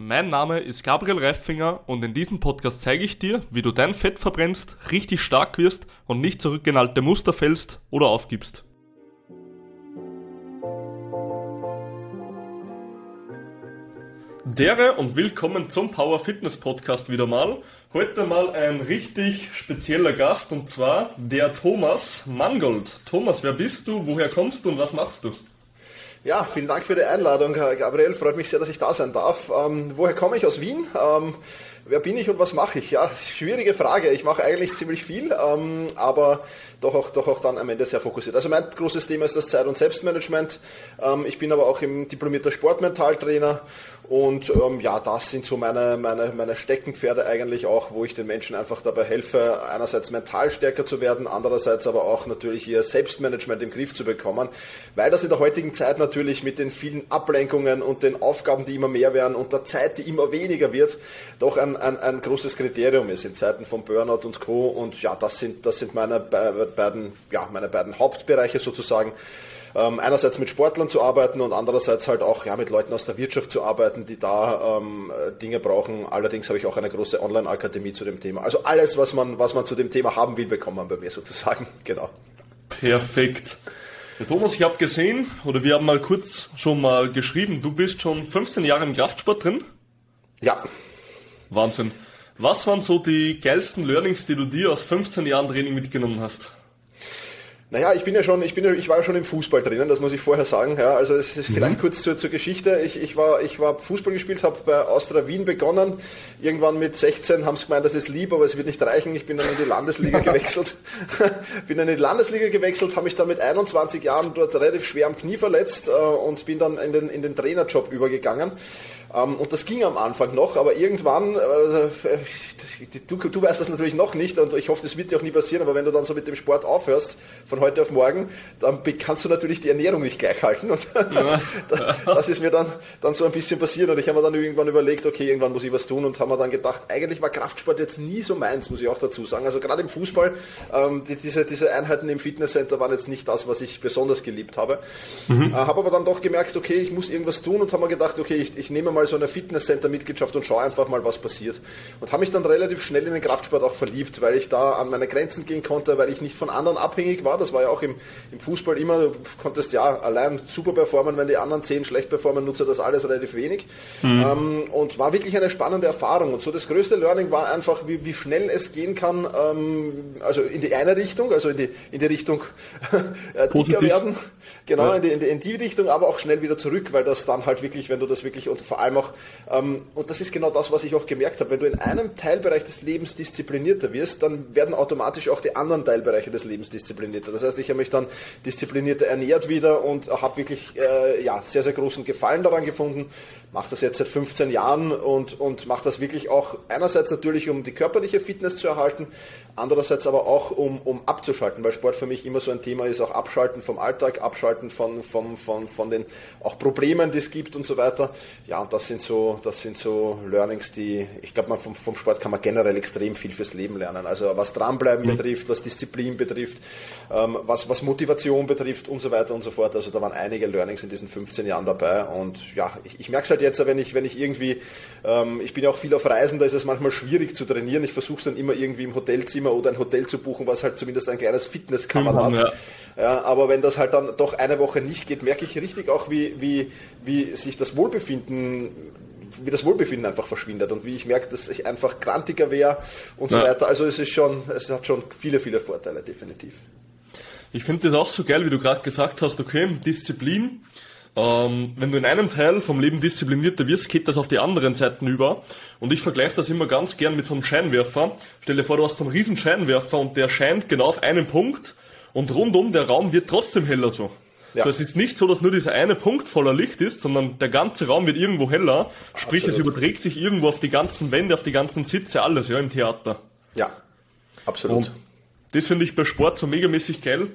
Mein Name ist Gabriel Reifinger und in diesem Podcast zeige ich dir, wie du dein Fett verbrennst, richtig stark wirst und nicht zurück Muster fällst oder aufgibst. Dere und willkommen zum Power Fitness Podcast wieder mal. Heute mal ein richtig spezieller Gast und zwar der Thomas Mangold. Thomas, wer bist du, woher kommst du und was machst du? Ja, vielen Dank für die Einladung, Gabriel. Freut mich sehr, dass ich da sein darf. Ähm, woher komme ich? Aus Wien. Ähm, wer bin ich und was mache ich? Ja, schwierige Frage. Ich mache eigentlich ziemlich viel, ähm, aber doch auch, doch auch dann am Ende sehr fokussiert. Also mein großes Thema ist das Zeit- und Selbstmanagement. Ähm, ich bin aber auch im diplomierter Sportmentaltrainer und ähm, ja, das sind so meine, meine, meine Steckenpferde eigentlich auch, wo ich den Menschen einfach dabei helfe, einerseits mental stärker zu werden, andererseits aber auch natürlich ihr Selbstmanagement im Griff zu bekommen, weil das in der heutigen Zeit natürlich mit den vielen Ablenkungen und den Aufgaben, die immer mehr werden und der Zeit, die immer weniger wird, doch ein, ein, ein großes Kriterium ist in Zeiten von Burnout und Co. Und ja, das sind, das sind meine beiden, ja, meine beiden Hauptbereiche sozusagen ähm, einerseits mit Sportlern zu arbeiten und andererseits halt auch ja, mit Leuten aus der Wirtschaft zu arbeiten, die da ähm, Dinge brauchen. Allerdings habe ich auch eine große Online-Akademie zu dem Thema. Also alles, was man, was man zu dem Thema haben will, bekommt man bei mir sozusagen. Genau. Perfekt. Ja, Thomas, ich habe gesehen, oder wir haben mal kurz schon mal geschrieben, du bist schon 15 Jahre im Kraftsport drin. Ja. Wahnsinn. Was waren so die geilsten Learnings, die du dir aus 15 Jahren Training mitgenommen hast? Naja, ich bin ja schon, ich bin ja, ich war ja schon im Fußball drinnen, das muss ich vorher sagen. Ja, also es ist vielleicht mhm. kurz zur, zur Geschichte. Ich, ich war, ich war Fußball gespielt, habe bei Austria Wien begonnen. Irgendwann mit 16 haben sie gemeint, das ist lieb, aber es wird nicht reichen. Ich bin dann in die Landesliga gewechselt. bin dann in die Landesliga gewechselt, habe mich dann mit 21 Jahren dort relativ schwer am Knie verletzt äh, und bin dann in den, in den Trainerjob übergegangen. Ähm, und das ging am Anfang noch, aber irgendwann, äh, du, du weißt das natürlich noch nicht und ich hoffe, das wird dir auch nie passieren, aber wenn du dann so mit dem Sport aufhörst, von heute auf morgen, dann kannst du natürlich die Ernährung nicht gleich halten. Und ja. das ist mir dann, dann so ein bisschen passiert und ich habe mir dann irgendwann überlegt, okay, irgendwann muss ich was tun und haben mir dann gedacht, eigentlich war Kraftsport jetzt nie so meins, muss ich auch dazu sagen. Also gerade im Fußball, ähm, die, diese, diese Einheiten im Fitnesscenter waren jetzt nicht das, was ich besonders geliebt habe. Mhm. Äh, habe aber dann doch gemerkt, okay, ich muss irgendwas tun und habe mir gedacht, okay, ich, ich nehme mal so eine Fitnesscenter-Mitgliedschaft und schaue einfach mal, was passiert. Und habe mich dann relativ schnell in den Kraftsport auch verliebt, weil ich da an meine Grenzen gehen konnte, weil ich nicht von anderen abhängig war. Das war ja auch im, im Fußball immer, du konntest ja allein super performen, wenn die anderen zehn schlecht performen, nutze das alles relativ wenig. Mhm. Ähm, und war wirklich eine spannende Erfahrung. Und so das größte Learning war einfach, wie, wie schnell es gehen kann, ähm, also in die eine Richtung, also in die, in die Richtung äh, dicker werden. Genau, in, die, in, die, in die Richtung, aber auch schnell wieder zurück, weil das dann halt wirklich, wenn du das wirklich und vor allem auch ähm, und das ist genau das, was ich auch gemerkt habe. Wenn du in einem Teilbereich des Lebens disziplinierter wirst, dann werden automatisch auch die anderen Teilbereiche des Lebens disziplinierter. Das heißt, ich habe mich dann disziplinierter ernährt wieder und habe wirklich äh, ja, sehr, sehr großen Gefallen daran gefunden. Mache das jetzt seit 15 Jahren und, und mache das wirklich auch einerseits natürlich, um die körperliche Fitness zu erhalten, andererseits aber auch, um, um abzuschalten, weil Sport für mich immer so ein Thema ist, auch abschalten vom Alltag, abschalten von, von, von, von den auch Problemen, die es gibt und so weiter. Ja, und das sind so, das sind so Learnings, die, ich glaube, vom, vom Sport kann man generell extrem viel fürs Leben lernen. Also was dranbleiben mhm. betrifft, was Disziplin betrifft, ähm, was, was Motivation betrifft und so weiter und so fort. Also da waren einige Learnings in diesen 15 Jahren dabei. Und ja, ich, ich merke es halt jetzt, wenn ich, wenn ich irgendwie, ähm, ich bin ja auch viel auf Reisen, da ist es manchmal schwierig zu trainieren. Ich versuche es dann immer irgendwie im Hotelzimmer oder ein Hotel zu buchen, was halt zumindest ein kleines Fitnesskammer mhm, hat. Ja. Ja, aber wenn das halt dann doch eine Woche nicht geht, merke ich richtig auch, wie, wie, wie sich das Wohlbefinden wie das Wohlbefinden einfach verschwindet und wie ich merke, dass ich einfach krantiger wäre und ja. so weiter. Also es ist schon, es hat schon viele, viele Vorteile, definitiv. Ich finde das auch so geil, wie du gerade gesagt hast, okay, Disziplin. Ähm, wenn du in einem Teil vom Leben disziplinierter wirst, geht das auf die anderen Seiten über. Und ich vergleiche das immer ganz gern mit so einem Scheinwerfer. Stell dir vor, du hast so einen riesen Scheinwerfer und der scheint genau auf einen Punkt und rundum der Raum wird trotzdem heller so. Ja. So, es ist nicht so, dass nur dieser eine Punkt voller Licht ist, sondern der ganze Raum wird irgendwo heller. Sprich, absolut. es überträgt sich irgendwo auf die ganzen Wände, auf die ganzen Sitze, alles, ja, im Theater. Ja, absolut. Und das finde ich bei Sport so megamäßig geil,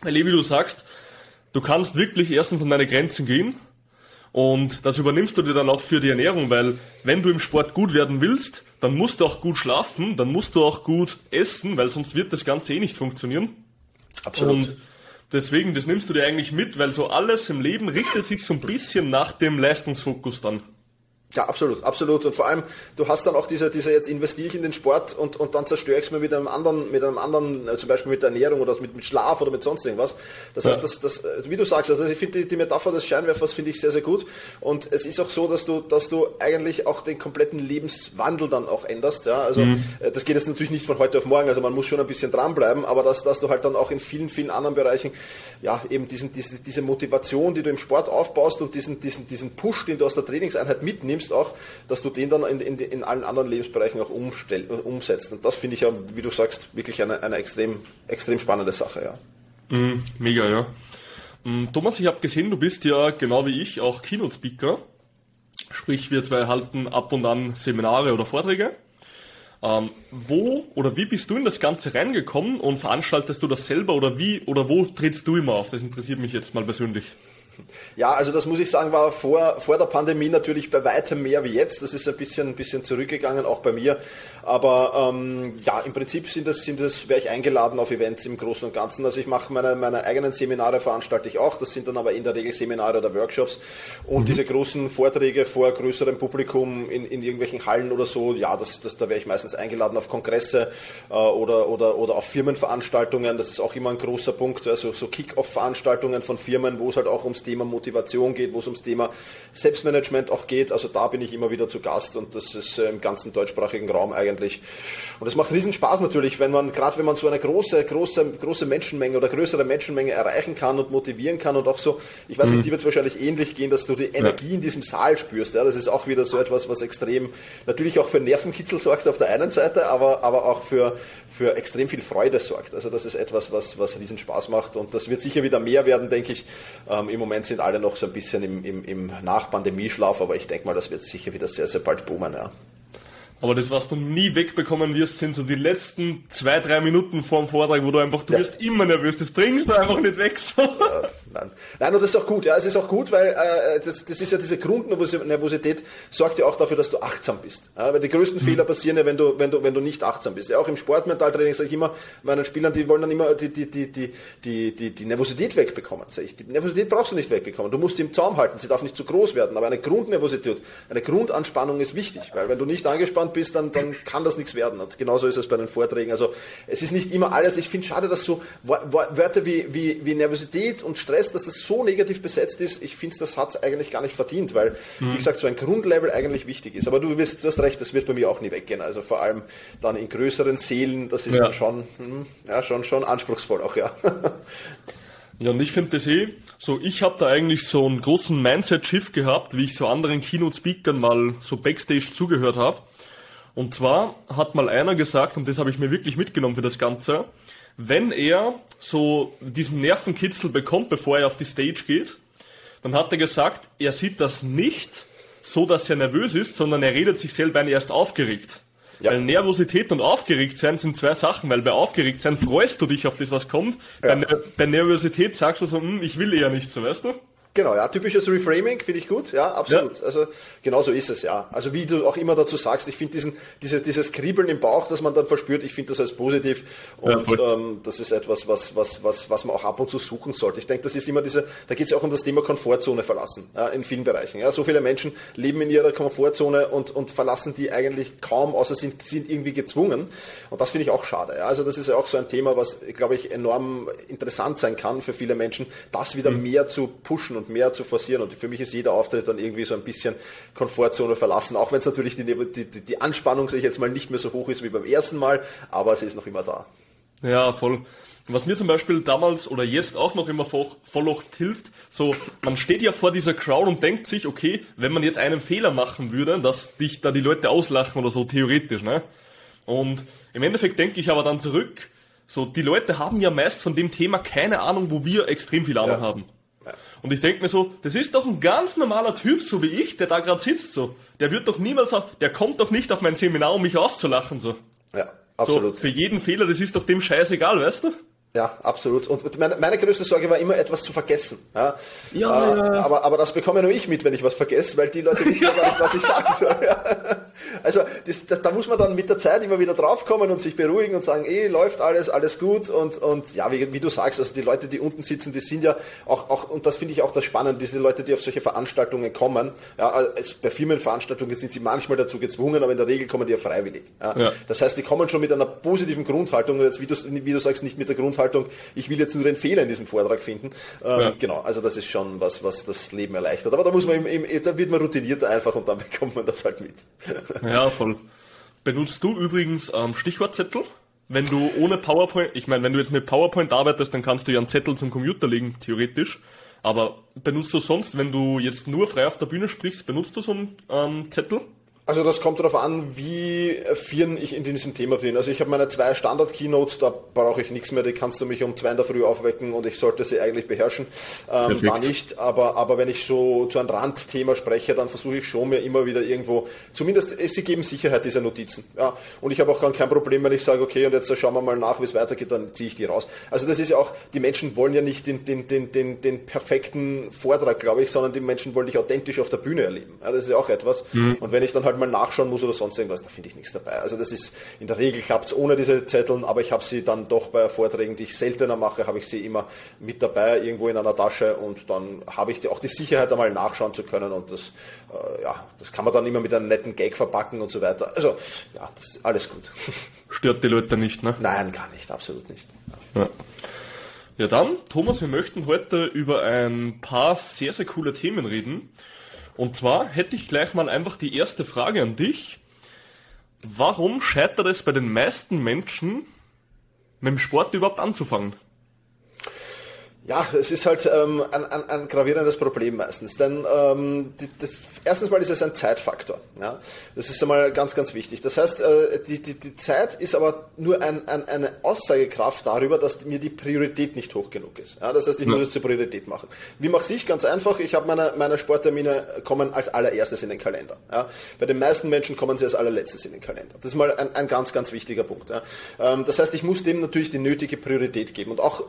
weil wie du sagst, du kannst wirklich erstens an deine Grenzen gehen und das übernimmst du dir dann auch für die Ernährung, weil wenn du im Sport gut werden willst, dann musst du auch gut schlafen, dann musst du auch gut essen, weil sonst wird das Ganze eh nicht funktionieren. Absolut. Und deswegen, das nimmst du dir eigentlich mit, weil so alles im Leben richtet sich so ein bisschen nach dem Leistungsfokus dann. Ja, absolut, absolut. Und vor allem, du hast dann auch diese, diese jetzt investiere ich in den Sport und, und dann zerstöre ich es mir mit einem anderen, mit einem anderen, äh, zum Beispiel mit der Ernährung oder mit, mit Schlaf oder mit sonst irgendwas. Das ja. heißt, das, das, äh, wie du sagst, also ich finde die, die Metapher des Scheinwerfers finde ich sehr, sehr gut. Und es ist auch so, dass du, dass du eigentlich auch den kompletten Lebenswandel dann auch änderst. Ja? Also mhm. Äh, das geht jetzt natürlich nicht von heute auf morgen, also man muss schon ein bisschen dranbleiben, aber dass, dass du halt dann auch in vielen, vielen anderen Bereichen ja eben diesen, diese, diese Motivation, die du im Sport aufbaust und diesen, diesen, diesen Push, den du aus der Trainingseinheit mitnimmst, nimmst, auch, dass du den dann in, in, in allen anderen Lebensbereichen auch umstell, umsetzt. Und das finde ich ja, wie du sagst, wirklich eine, eine extrem, extrem spannende Sache, ja. Mm, mega, ja. Mm, Thomas, ich habe gesehen, du bist ja genau wie ich auch Keynote-Speaker. Sprich, wir zwei halten ab und an Seminare oder Vorträge. Ähm, wo oder wie bist du in das Ganze reingekommen und veranstaltest du das selber oder wie oder wo trittst du immer auf? Das interessiert mich jetzt mal persönlich. Ja, also das muss ich sagen, war vor, vor der Pandemie natürlich bei weitem mehr wie jetzt. Das ist ein bisschen, ein bisschen zurückgegangen, auch bei mir. Aber ähm, ja, im Prinzip sind das, sind das, wäre ich eingeladen auf Events im Großen und Ganzen. Also ich mache meine, meine eigenen Seminare, veranstalte ich auch. Das sind dann aber in der Regel Seminare oder Workshops. Und mhm. diese großen Vorträge vor größerem Publikum in, in irgendwelchen Hallen oder so, ja, das, das, da wäre ich meistens eingeladen auf Kongresse äh, oder, oder, oder auf Firmenveranstaltungen. Das ist auch immer ein großer Punkt. Also so Kick-Off-Veranstaltungen von Firmen, wo es halt auch ums Thema Motivation geht, wo es ums Thema Selbstmanagement auch geht. Also da bin ich immer wieder zu Gast und das ist äh, im ganzen deutschsprachigen Raum eigentlich. Und es macht riesen Spaß natürlich, wenn man, gerade wenn man so eine große, große, große Menschenmenge oder größere Menschenmenge erreichen kann und motivieren kann und auch so, ich weiß nicht, mhm. die wird es wahrscheinlich ähnlich gehen, dass du die Energie ja. in diesem Saal spürst. Ja, das ist auch wieder so etwas, was extrem natürlich auch für Nervenkitzel sorgt auf der einen Seite, aber, aber auch für, für extrem viel Freude sorgt. Also das ist etwas, was, was riesen Spaß macht und das wird sicher wieder mehr werden, denke ich. Ähm, Im Moment Moment sind alle noch so ein bisschen im, im, im Nach-Pandemieschlaf, aber ich denke mal, das wird sicher wieder sehr, sehr bald boomen. Ja. Aber das, was du nie wegbekommen wirst, sind so die letzten zwei, drei Minuten vor dem Vortrag, wo du einfach, du ja. wirst immer nervös, das bringst du einfach nicht weg. So. Ja, nein. nein, und das ist auch gut, ja, es ist auch gut, weil äh, das, das ist ja diese Grundnervosität, sorgt ja auch dafür, dass du achtsam bist. Ja, weil die größten mhm. Fehler passieren ja, wenn du, wenn du, wenn du nicht achtsam bist. Ja, auch im Sportmentaltraining sage ich immer meinen Spielern, die wollen dann immer die, die, die, die, die, die, die Nervosität wegbekommen. Sag ich, die Nervosität brauchst du nicht wegbekommen. Du musst sie im Zaum halten, sie darf nicht zu groß werden, aber eine Grundnervosität, eine Grundanspannung ist wichtig, weil wenn du nicht angespannt angespannt bist, dann, dann kann das nichts werden. Und genauso ist es bei den Vorträgen. Also es ist nicht immer alles. Ich finde schade, dass so Wörter wie, wie, wie Nervosität und Stress, dass das so negativ besetzt ist. Ich finde, das hat es eigentlich gar nicht verdient, weil, mhm. wie gesagt, so ein Grundlevel eigentlich wichtig ist. Aber du, wirst, du hast recht, das wird bei mir auch nie weggehen. Also vor allem dann in größeren Seelen, das ist ja. dann schon, hm, ja, schon, schon anspruchsvoll auch, ja. Ja, und ich finde das eh, so ich habe da eigentlich so einen großen Mindset-Shift gehabt, wie ich so anderen Keynote-Speakern mal so Backstage zugehört habe. Und zwar hat mal einer gesagt, und das habe ich mir wirklich mitgenommen für das Ganze, wenn er so diesen Nervenkitzel bekommt, bevor er auf die Stage geht, dann hat er gesagt, er sieht das nicht so, dass er nervös ist, sondern er redet sich selber ein, erst aufgeregt. Ja. Weil Nervosität und aufgeregt sein sind zwei Sachen, weil bei aufgeregt sein freust du dich auf das, was kommt. Ja. Bei, bei Nervosität sagst du so, hm, ich will eher nicht so, weißt du? Genau, ja, typisches Reframing finde ich gut, ja, absolut. Ja. Also genau so ist es, ja. Also wie du auch immer dazu sagst, ich finde diesen, diese, dieses Kribbeln im Bauch, das man dann verspürt, ich finde das als positiv und ja, ähm, das ist etwas, was, was, was, was man auch ab und zu suchen sollte. Ich denke, das ist immer diese, da geht es ja auch um das Thema Komfortzone verlassen, ja, in vielen Bereichen. Ja. So viele Menschen leben in ihrer Komfortzone und, und verlassen die eigentlich kaum, außer sind, sind irgendwie gezwungen. Und das finde ich auch schade. Ja. Also das ist ja auch so ein Thema, was, glaube ich, enorm interessant sein kann für viele Menschen, das wieder mhm. mehr zu pushen und mehr zu forcieren. Und für mich ist jeder Auftritt dann irgendwie so ein bisschen Komfortzone verlassen, auch wenn es natürlich die, die, die Anspannung sich jetzt mal nicht mehr so hoch ist wie beim ersten Mal, aber sie ist noch immer da. Ja, voll. Was mir zum Beispiel damals oder jetzt auch noch immer voll, voll oft hilft, so, man steht ja vor dieser Crowd und denkt sich, okay, wenn man jetzt einen Fehler machen würde, dass dich da die Leute auslachen oder so, theoretisch, ne? Und im Endeffekt denke ich aber dann zurück, so, die Leute haben ja meist von dem Thema keine Ahnung, wo wir extrem viel Ahnung ja. haben. Und ich denke mir so, das ist doch ein ganz normaler Typ, so wie ich, der da gerade sitzt, so. Der wird doch niemals der kommt doch nicht auf mein Seminar, um mich auszulachen, so. Ja, absolut. So, für jeden Fehler, das ist doch dem scheißegal, weißt du? Ja, absolut. Und meine, meine größte Sorge war immer, etwas zu vergessen. Ja, ja, äh, ja. Aber, aber das bekomme nur ich mit, wenn ich was vergesse, weil die Leute wissen ja gar nicht, was ich sagen soll. Also das, das, da muss man dann mit der Zeit immer wieder draufkommen und sich beruhigen und sagen, eh, läuft alles, alles gut und, und ja, wie, wie du sagst, also die Leute, die unten sitzen, die sind ja auch, auch und das finde ich auch das Spannende, diese Leute, die auf solche Veranstaltungen kommen, ja, also bei Firmenveranstaltungen sind sie manchmal dazu gezwungen, aber in der Regel kommen die ja freiwillig. Ja. ja. Das heißt, die kommen schon mit einer positiven Grundhaltung und jetzt, wie du, wie du sagst, nicht mit der Grundhaltung, ich will jetzt nur den Fehler in diesem Vortrag finden. Ähm, ja. Genau, also das ist schon was, was das Leben erleichtert. Aber da muss man im, im, da wird man routiniert einfach und dann bekommt man das halt mit. Ja, voll. Benutzt du übrigens ähm, Stichwortzettel? Wenn du ohne PowerPoint, ich meine, wenn du jetzt mit PowerPoint arbeitest, dann kannst du ja einen Zettel zum Computer legen, theoretisch. Aber benutzt du sonst, wenn du jetzt nur frei auf der Bühne sprichst, benutzt du so einen ähm, Zettel? Also das kommt darauf an, wie firn ich in diesem Thema bin. Also ich habe meine zwei Standard-Keynotes, da brauche ich nichts mehr, die kannst du mich um zwei in der Früh aufwecken und ich sollte sie eigentlich beherrschen. Ähm, da nicht, aber, aber wenn ich so zu einem Randthema spreche, dann versuche ich schon mir immer wieder irgendwo, zumindest sie geben Sicherheit, diese Notizen. Ja. Und ich habe auch kein Problem, wenn ich sage, okay, und jetzt schauen wir mal nach, wie es weitergeht, dann ziehe ich die raus. Also das ist ja auch, die Menschen wollen ja nicht den, den, den, den, den perfekten Vortrag, glaube ich, sondern die Menschen wollen dich authentisch auf der Bühne erleben. Ja, das ist ja auch etwas. Mhm. Und wenn ich dann halt mal nachschauen muss oder sonst irgendwas, da finde ich nichts dabei. Also das ist, in der Regel klappt es ohne diese Zetteln, aber ich habe sie dann doch bei Vorträgen, die ich seltener mache, habe ich sie immer mit dabei, irgendwo in einer Tasche und dann habe ich auch die Sicherheit, einmal nachschauen zu können und das, äh, ja, das kann man dann immer mit einem netten Gag verpacken und so weiter. Also, ja, das ist alles gut. Stört die Leute nicht, ne? Nein, gar nicht, absolut nicht. Ja. Ja dann, Thomas, wir möchten heute über ein paar sehr, sehr coole Themen reden. Und zwar hätte ich gleich mal einfach die erste Frage an dich. Warum scheitert es bei den meisten Menschen, mit dem Sport überhaupt anzufangen? Ja, es ist halt ähm, ein, ein, ein gravierendes Problem meistens. Denn ähm, die, das, erstens mal ist es ein Zeitfaktor. Ja? Das ist einmal ganz, ganz wichtig. Das heißt, äh, die, die, die Zeit ist aber nur ein, ein, eine Aussagekraft darüber, dass mir die Priorität nicht hoch genug ist. Ja? Das heißt, ich ja. muss es zur Priorität machen. Wie mache ich? Ganz einfach. Ich habe meine, meine Sporttermine kommen als allererstes in den Kalender. Ja? Bei den meisten Menschen kommen sie als allerletztes in den Kalender. Das ist mal ein, ein ganz, ganz wichtiger Punkt. Ja? Ähm, das heißt, ich muss dem natürlich die nötige Priorität geben. Und auch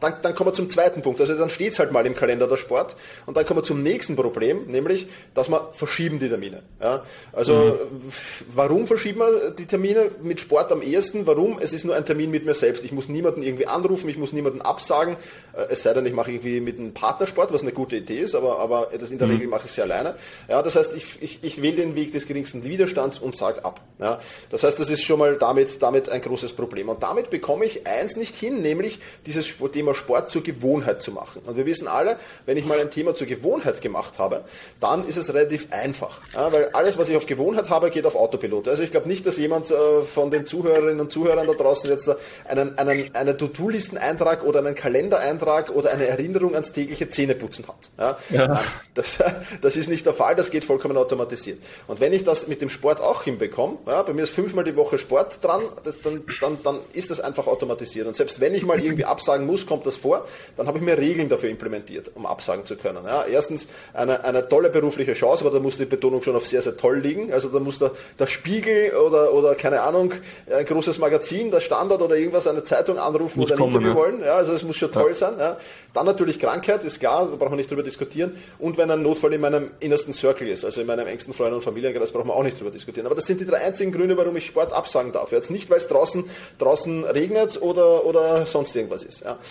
dann, dann kommen wir zum zweiten Punkt. Also dann steht es halt mal im Kalender der Sport. Und dann kommen wir zum nächsten Problem, nämlich, dass wir verschieben die Termine. Ja? Also mhm. warum verschieben wir die Termine mit Sport am ehesten? Warum? Es ist nur ein Termin mit mir selbst. Ich muss niemanden irgendwie anrufen, ich muss niemanden absagen. Äh, es sei denn, ich mache irgendwie mit einem Partnersport, was eine gute Idee ist, aber, aber das in der mhm. Regel mache ich sie alleine. Ja, das heißt, ich, ich, ich wähle den Weg des geringsten Widerstands und sage ab. Ja? Das heißt, das ist schon mal damit, damit ein großes Problem. Und damit bekomme ich eins nicht hin, nämlich dieses Sport Thema Sport zur Gewohnheit zu machen. Und wir wissen alle, wenn ich mal ein Thema zur Gewohnheit gemacht habe, dann ist es relativ einfach. Ja, weil alles, was ich auf Gewohnheit habe, geht auf Autopilot. Also ich glaube nicht, dass jemand äh, von den Zuhörerinnen und Zuhörern da draußen jetzt einen, einen, einen To-Do-Listen-Eintrag oder einen Kalendereintrag oder eine Erinnerung ans tägliche Zähneputzen hat. Ja, ja. Das, das ist nicht der Fall, das geht vollkommen automatisiert. Und wenn ich das mit dem Sport auch hinbekomme, ja, bei mir ist fünfmal die Woche Sport dran, das, dann, dann, dann ist das einfach automatisiert. Und selbst wenn ich mal irgendwie absagen muss, kommt das vor, dann habe ich mir Regeln dafür implementiert, um absagen zu können. Ja, erstens eine, eine tolle berufliche Chance, aber da muss die Betonung schon auf sehr, sehr toll liegen. Also da muss der, der Spiegel oder, oder keine Ahnung, ein großes Magazin, der Standard oder irgendwas, eine Zeitung anrufen muss oder ein kommen, Interview ja. wollen. Ja, also es muss schon toll ja. sein. Ja. Dann natürlich Krankheit, ist klar, da brauchen wir nicht drüber diskutieren. Und wenn ein Notfall in meinem innersten Circle ist, also in meinem engsten Freund- und Familienkreis, brauchen wir auch nicht drüber diskutieren. Aber das sind die drei einzigen Gründe, warum ich Sport absagen darf. Jetzt nicht, weil es draußen, draußen regnet oder, oder sonst irgendwas ist. Ja.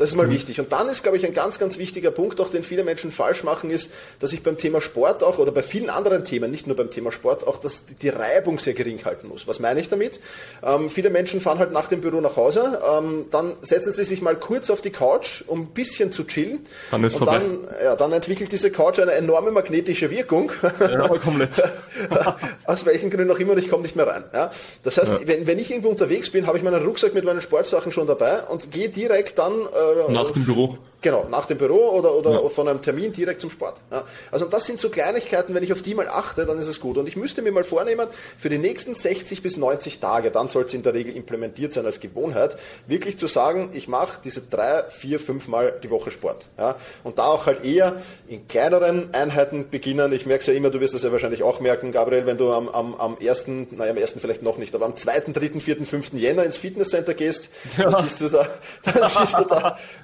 Das ist mal mhm. wichtig. Und dann ist, glaube ich, ein ganz, ganz wichtiger Punkt, auch den viele Menschen falsch machen, ist, dass ich beim Thema Sport auch oder bei vielen anderen Themen, nicht nur beim Thema Sport, auch dass die Reibung sehr gering halten muss. Was meine ich damit? Ähm, viele Menschen fahren halt nach dem Büro nach Hause, ähm, dann setzen sie sich mal kurz auf die Couch, um ein bisschen zu chillen. Dann ist und vorbei. dann, ja, dann entwickelt diese Couch eine enorme magnetische Wirkung. Ja, komplett. Aus welchen Gründen auch immer, und ich komme nicht mehr rein. Ja? Das heißt, ja. wenn, wenn ich irgendwo unterwegs bin, habe ich meinen Rucksack mit meinen Sportsachen schon dabei und gehe direkt dann äh, nach dem Büro. Genau, nach dem Büro oder, oder ja. von einem Termin direkt zum Sport. Ja. Also das sind so Kleinigkeiten, wenn ich auf die mal achte, dann ist es gut. Und ich müsste mir mal vornehmen, für die nächsten 60 bis 90 Tage, dann soll es in der Regel implementiert sein als Gewohnheit, wirklich zu sagen, ich mache diese drei, vier, fünf Mal die Woche Sport. Ja. Und da auch halt eher in kleineren Einheiten beginnen. Ich merke es ja immer, du wirst das ja wahrscheinlich auch merken, Gabriel, wenn du am, am, am ersten, naja, am ersten vielleicht noch nicht, aber am zweiten, dritten, vierten, fünften Jänner ins Fitnesscenter gehst, dann siehst du da, dann siehst du da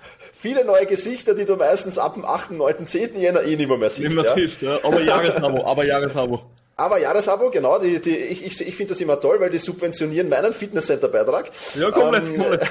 viele neue Gesichter, die du meistens ab dem 8., 9., 10. Jänner eh nicht mehr, mehr siehst. Nicht mehr ja. siehst, ja. Aber Jahresabo, aber Jahresabo. Aber Jahresabo, genau, die, die, ich, ich, ich finde das immer toll, weil die subventionieren meinen Fitnesscenter-Beitrag. Ja, komplett, ähm, komplett.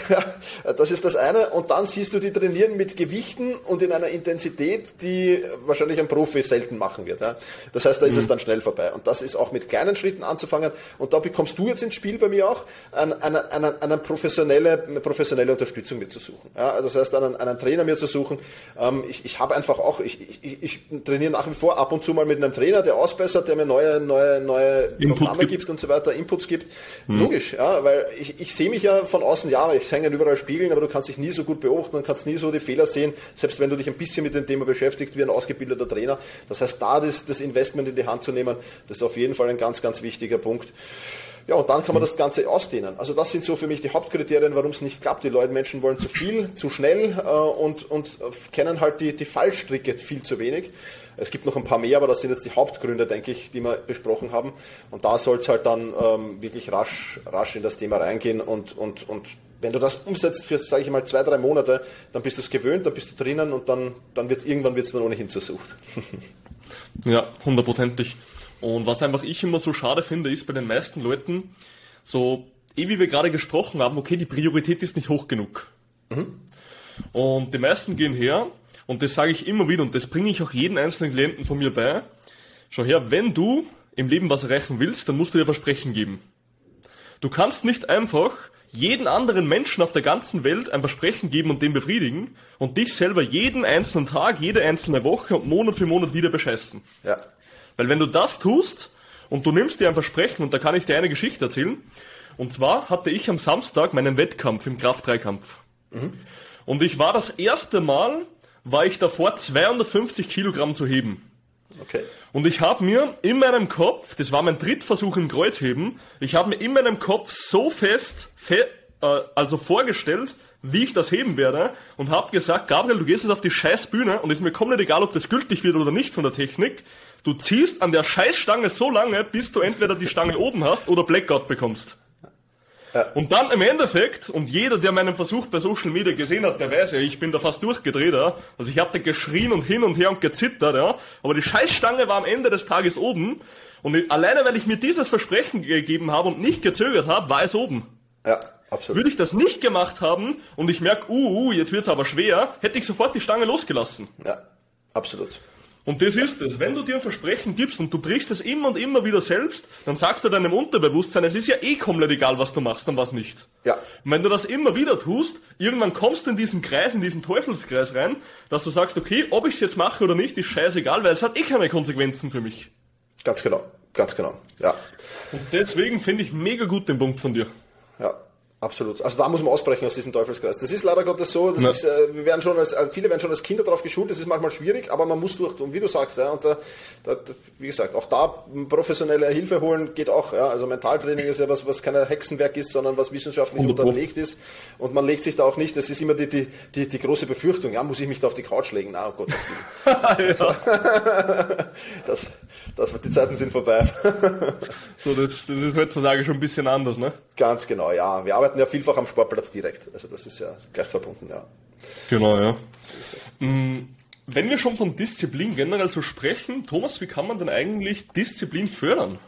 Das ist das eine. Und dann siehst du die trainieren mit Gewichten und in einer Intensität, die wahrscheinlich ein Profi selten machen wird. Ja. Das heißt, da ist mhm. es dann schnell vorbei. Und das ist auch mit kleinen Schritten anzufangen. Und da bekommst du jetzt ins Spiel bei mir auch, eine, eine, eine, eine professionelle, professionelle Unterstützung mir zu suchen. Ja. Das heißt, einen, einen Trainer mir zu suchen. Ähm, ich ich habe einfach auch, ich, ich, ich trainiere nach wie vor ab und zu mal mit einem Trainer, der ausbessert, der mir neue neue, neue Programme gibt. gibt. und so weiter, Inputs gibt. Mhm. Logisch, ja, weil ich, ich sehe mich ja von außen, ja, ich hänge überall Spiegeln, aber du kannst dich nie so gut beobachten und kannst nie so die Fehler sehen, selbst wenn du dich ein bisschen mit dem Thema beschäftigst, wie ein ausgebildeter Trainer. Das heißt, da das, das Investment in die Hand zu nehmen, das ist auf jeden Fall ein ganz, ganz wichtiger Punkt. Ja, und dann kann man das Ganze ausdehnen. Also das sind so für mich die Hauptkriterien, warum es nicht klappt. Die Leute, Menschen wollen zu viel, zu schnell äh, und, und kennen halt die, die Fallstricke viel zu wenig. Es gibt noch ein paar mehr, aber das sind jetzt die Hauptgründe, denke ich, die wir besprochen haben. Und da soll es halt dann ähm, wirklich rasch, rasch in das Thema reingehen und, und, und wenn du das umsetzt für, sage ich mal, zwei, drei Monate, dann bist du es gewöhnt, dann bist du drinnen und dann, dann wird's, irgendwann wird es dann ohnehin zur Sucht. ja, hundertprozentig. Und was einfach ich immer so schade finde, ist bei den meisten Leuten, so, eh wie wir gerade gesprochen haben, okay, die Priorität ist nicht hoch genug. Mhm. Und die meisten gehen her, und das sage ich immer wieder, und das bringe ich auch jeden einzelnen Klienten von mir bei. Schau her, wenn du im Leben was erreichen willst, dann musst du dir Versprechen geben. Du kannst nicht einfach jeden anderen Menschen auf der ganzen Welt ein Versprechen geben und den befriedigen und dich selber jeden einzelnen Tag, jede einzelne Woche und Monat für Monat wieder bescheißen. Ja. Weil wenn du das tust und du nimmst dir ein Versprechen, und da kann ich dir eine Geschichte erzählen, und zwar hatte ich am Samstag meinen Wettkampf im Kraft-3-Kampf. Mhm. Und ich war das erste Mal, war ich davor 250 Kilogramm zu heben. Okay. Und ich habe mir in meinem Kopf, das war mein Drittversuch im Kreuzheben, ich habe mir in meinem Kopf so fest, fe äh, also vorgestellt, wie ich das heben werde und habe gesagt, Gabriel, du gehst jetzt auf die scheiß Bühne und ist mir komplett egal, ob das gültig wird oder nicht von der Technik. Du ziehst an der Scheißstange so lange, bis du entweder die Stange oben hast oder Blackout bekommst. Ja. Und dann im Endeffekt, und jeder, der meinen Versuch bei Social Media gesehen hat, der weiß ja, ich bin da fast durchgedreht, ja. Also ich habe da geschrien und hin und her und gezittert, ja. Aber die Scheißstange war am Ende des Tages oben. Und alleine, weil ich mir dieses Versprechen gegeben habe und nicht gezögert habe, war es oben. Ja, absolut. Würde ich das nicht gemacht haben und ich merke, uh, uh, jetzt wird's aber schwer, hätte ich sofort die Stange losgelassen. Ja, absolut. Und das ist es. Wenn du dir ein Versprechen gibst und du brichst es immer und immer wieder selbst, dann sagst du deinem Unterbewusstsein, es ist ja eh komplett egal, was du machst und was nicht. Ja. Und wenn du das immer wieder tust, irgendwann kommst du in diesen Kreis, in diesen Teufelskreis rein, dass du sagst, okay, ob ich es jetzt mache oder nicht, ist scheißegal, weil es hat eh keine Konsequenzen für mich. Ganz genau. Ganz genau. Ja. Und deswegen finde ich mega gut den Punkt von dir. Ja. Absolut. Also da muss man ausbrechen aus diesem Teufelskreis. Das ist leider Gottes so. Das ja. ist, äh, wir werden schon als, äh, viele werden schon als Kinder darauf geschult. Das ist manchmal schwierig, aber man muss durch. Und wie du sagst, ja, und da, da, wie gesagt, auch da professionelle Hilfe holen geht auch. Ja, also Mentaltraining ist ja was, was kein Hexenwerk ist, sondern was wissenschaftlich unterlegt ist. Und man legt sich da auch nicht. Das ist immer die, die, die, die große Befürchtung. Ja, muss ich mich da auf die Couch legen? Na, oh Gott, das, das, das, die Zeiten sind vorbei. so, das, das ist heutzutage schon ein bisschen anders, ne? Ganz genau. Ja, wir arbeiten ja vielfach am Sportplatz direkt. Also das ist ja gleich verbunden, ja. Genau, ja. So ist es. Mm, wenn wir schon von Disziplin generell so sprechen, Thomas, wie kann man denn eigentlich Disziplin fördern?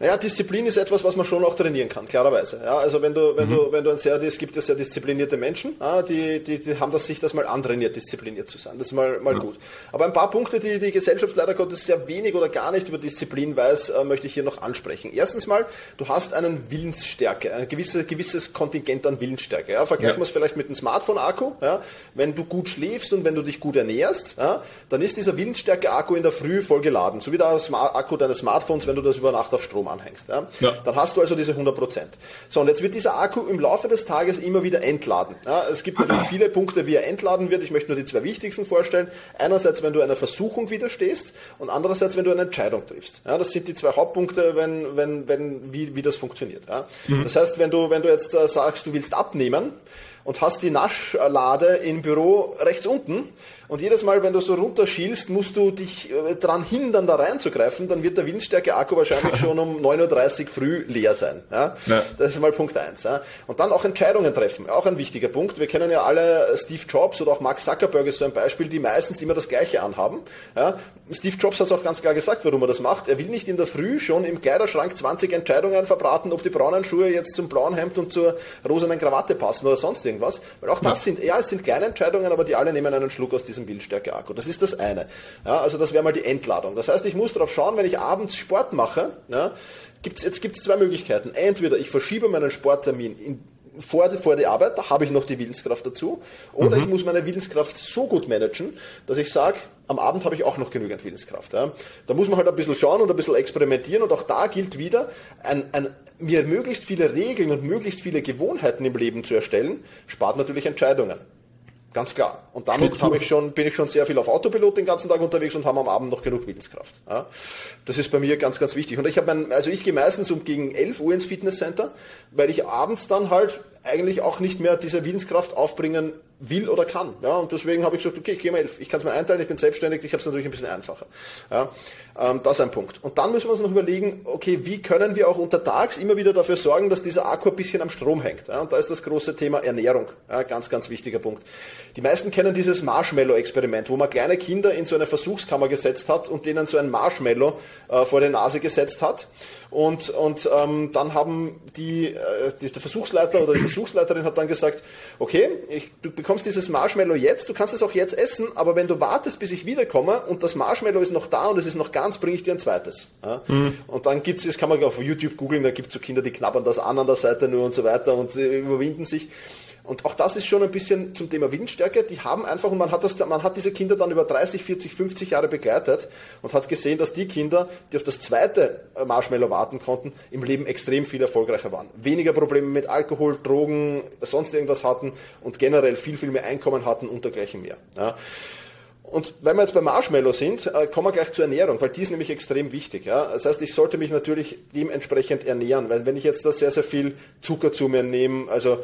Naja, Disziplin ist etwas, was man schon auch trainieren kann, klarerweise. Ja, also wenn du, wenn mhm. du, wenn du ein sehr, es gibt ja sehr disziplinierte Menschen, die, die, die haben das sich das mal antrainiert, diszipliniert zu sein. Das ist mal, mal ja. gut. Aber ein paar Punkte, die die Gesellschaft leider Gottes sehr wenig oder gar nicht über Disziplin weiß, äh, möchte ich hier noch ansprechen. Erstens mal, du hast einen Willensstärke, ein gewisse, gewisses Kontingent an Willensstärke. Ja, vergleichen ja. wir es vielleicht mit einem Smartphone-Akku. Ja, wenn du gut schläfst und wenn du dich gut ernährst, ja, dann ist dieser Willensstärke-Akku in der Früh voll geladen. So wie der Akku deines Smartphones, wenn du das über Nacht auf Strom anhängst. Ja? ja? Dann hast du also diese 100% So, und jetzt wird dieser Akku im Laufe des Tages immer wieder entladen. Ja? Es gibt natürlich viele Punkte, wie er entladen wird. Ich möchte nur die zwei wichtigsten vorstellen. Einerseits, wenn du einer Versuchung widerstehst und andererseits, wenn du eine Entscheidung triffst. Ja? Das sind die zwei Hauptpunkte, wenn, wenn, wenn, wie, wie das funktioniert. Ja? Mhm. Das heißt, wenn du, wenn du jetzt äh, sagst, du willst abnehmen, und hast die Naschlade im Büro rechts unten und jedes Mal, wenn du so runterschielst, musst du dich äh, daran hindern, da reinzugreifen, dann wird der Windstärke-Akku wahrscheinlich schon um 9.30 Uhr früh leer sein. Ja? ja. Das ist mal Punkt eins. Ja? Und dann auch Entscheidungen treffen, auch ein wichtiger Punkt. Wir kennen ja alle Steve Jobs oder auch Mark Zuckerberg ist so ein Beispiel, die meistens immer das Gleiche anhaben. Ja? Steve Jobs hat es auch ganz klar gesagt, warum er das macht. Er will nicht in der Früh schon im Kleiderschrank 20 Entscheidungen verbraten, ob die braunen Schuhe jetzt zum blauen Hemd und zur rosanen Krawatte passen oder sonst irgendwas. Weil auch das sind, ja, es sind kleine Entscheidungen, aber die alle nehmen einen Schluck aus diesem Windstärke-Akku. Das ist das eine. Ja, also das wäre mal die Entladung. Das heißt, ich muss darauf schauen, wenn ich abends Sport mache, ja, gibt's, jetzt gibt es zwei Möglichkeiten. Entweder ich verschiebe meinen Sporttermin in vor, vor die Arbeit, da habe ich noch die Willenskraft dazu. Oder mhm. ich muss meine Willenskraft so gut managen, dass ich sage, am Abend habe ich auch noch genügend Willenskraft. Ja. Da muss man halt ein bisschen schauen und ein bisschen experimentieren und auch da gilt wieder, ein, ein, mir möglichst viele Regeln und möglichst viele Gewohnheiten im Leben zu erstellen, spart natürlich Entscheidungen. Ganz klar. Und damit habe ich schon, bin ich schon sehr viel auf Autopilot den ganzen Tag unterwegs und habe am Abend noch genug Willenskraft. Ja. Das ist bei mir ganz, ganz wichtig. Und ich habe mein, also ich gehe meistens um gegen 11 Uhr ins Fitnesscenter, weil ich abends dann halt eigentlich auch nicht mehr diese Willenskraft aufbringen will oder kann. Ja, und deswegen habe ich gesagt, okay, ich gehe mal. Ich kann es mir einteilen, ich bin selbstständig, ich habe es natürlich ein bisschen einfacher. Ja, ähm, das ist ein Punkt. Und dann müssen wir uns noch überlegen, okay, wie können wir auch untertags immer wieder dafür sorgen, dass dieser Akku ein bisschen am Strom hängt. Ja, und da ist das große Thema Ernährung. Ja, ganz, ganz wichtiger Punkt. Die meisten kennen dieses Marshmallow-Experiment, wo man kleine Kinder in so eine Versuchskammer gesetzt hat und denen so ein Marshmallow äh, vor die Nase gesetzt hat. Und, und ähm, dann haben die, äh, der Versuchsleiter oder die Versuchsleiterin hat dann gesagt, okay, ich, du bekommst dieses Marshmallow jetzt, du kannst es auch jetzt essen, aber wenn du wartest, bis ich wiederkomme und das Marshmallow ist noch da und es ist noch ganz, bringe ich dir ein zweites. Ja? Mhm. Und dann gibt's, das kann man auf YouTube googeln, da gibt's so Kinder, die knabbern das an an der Seite nur und so weiter und überwinden sich. Und auch das ist schon ein bisschen zum Thema Windstärke. Die haben einfach, und man hat, das, man hat diese Kinder dann über 30, 40, 50 Jahre begleitet und hat gesehen, dass die Kinder, die auf das zweite Marshmallow warten konnten, im Leben extrem viel erfolgreicher waren. Weniger Probleme mit Alkohol, Drogen, sonst irgendwas hatten und generell viel, viel mehr Einkommen hatten und dergleichen mehr. Ja. Und wenn wir jetzt bei Marshmallow sind, äh, kommen wir gleich zur Ernährung, weil die ist nämlich extrem wichtig. Das heißt, ich sollte mich natürlich dementsprechend ernähren, weil wenn ich jetzt da sehr, sehr viel Zucker zu mir nehme, also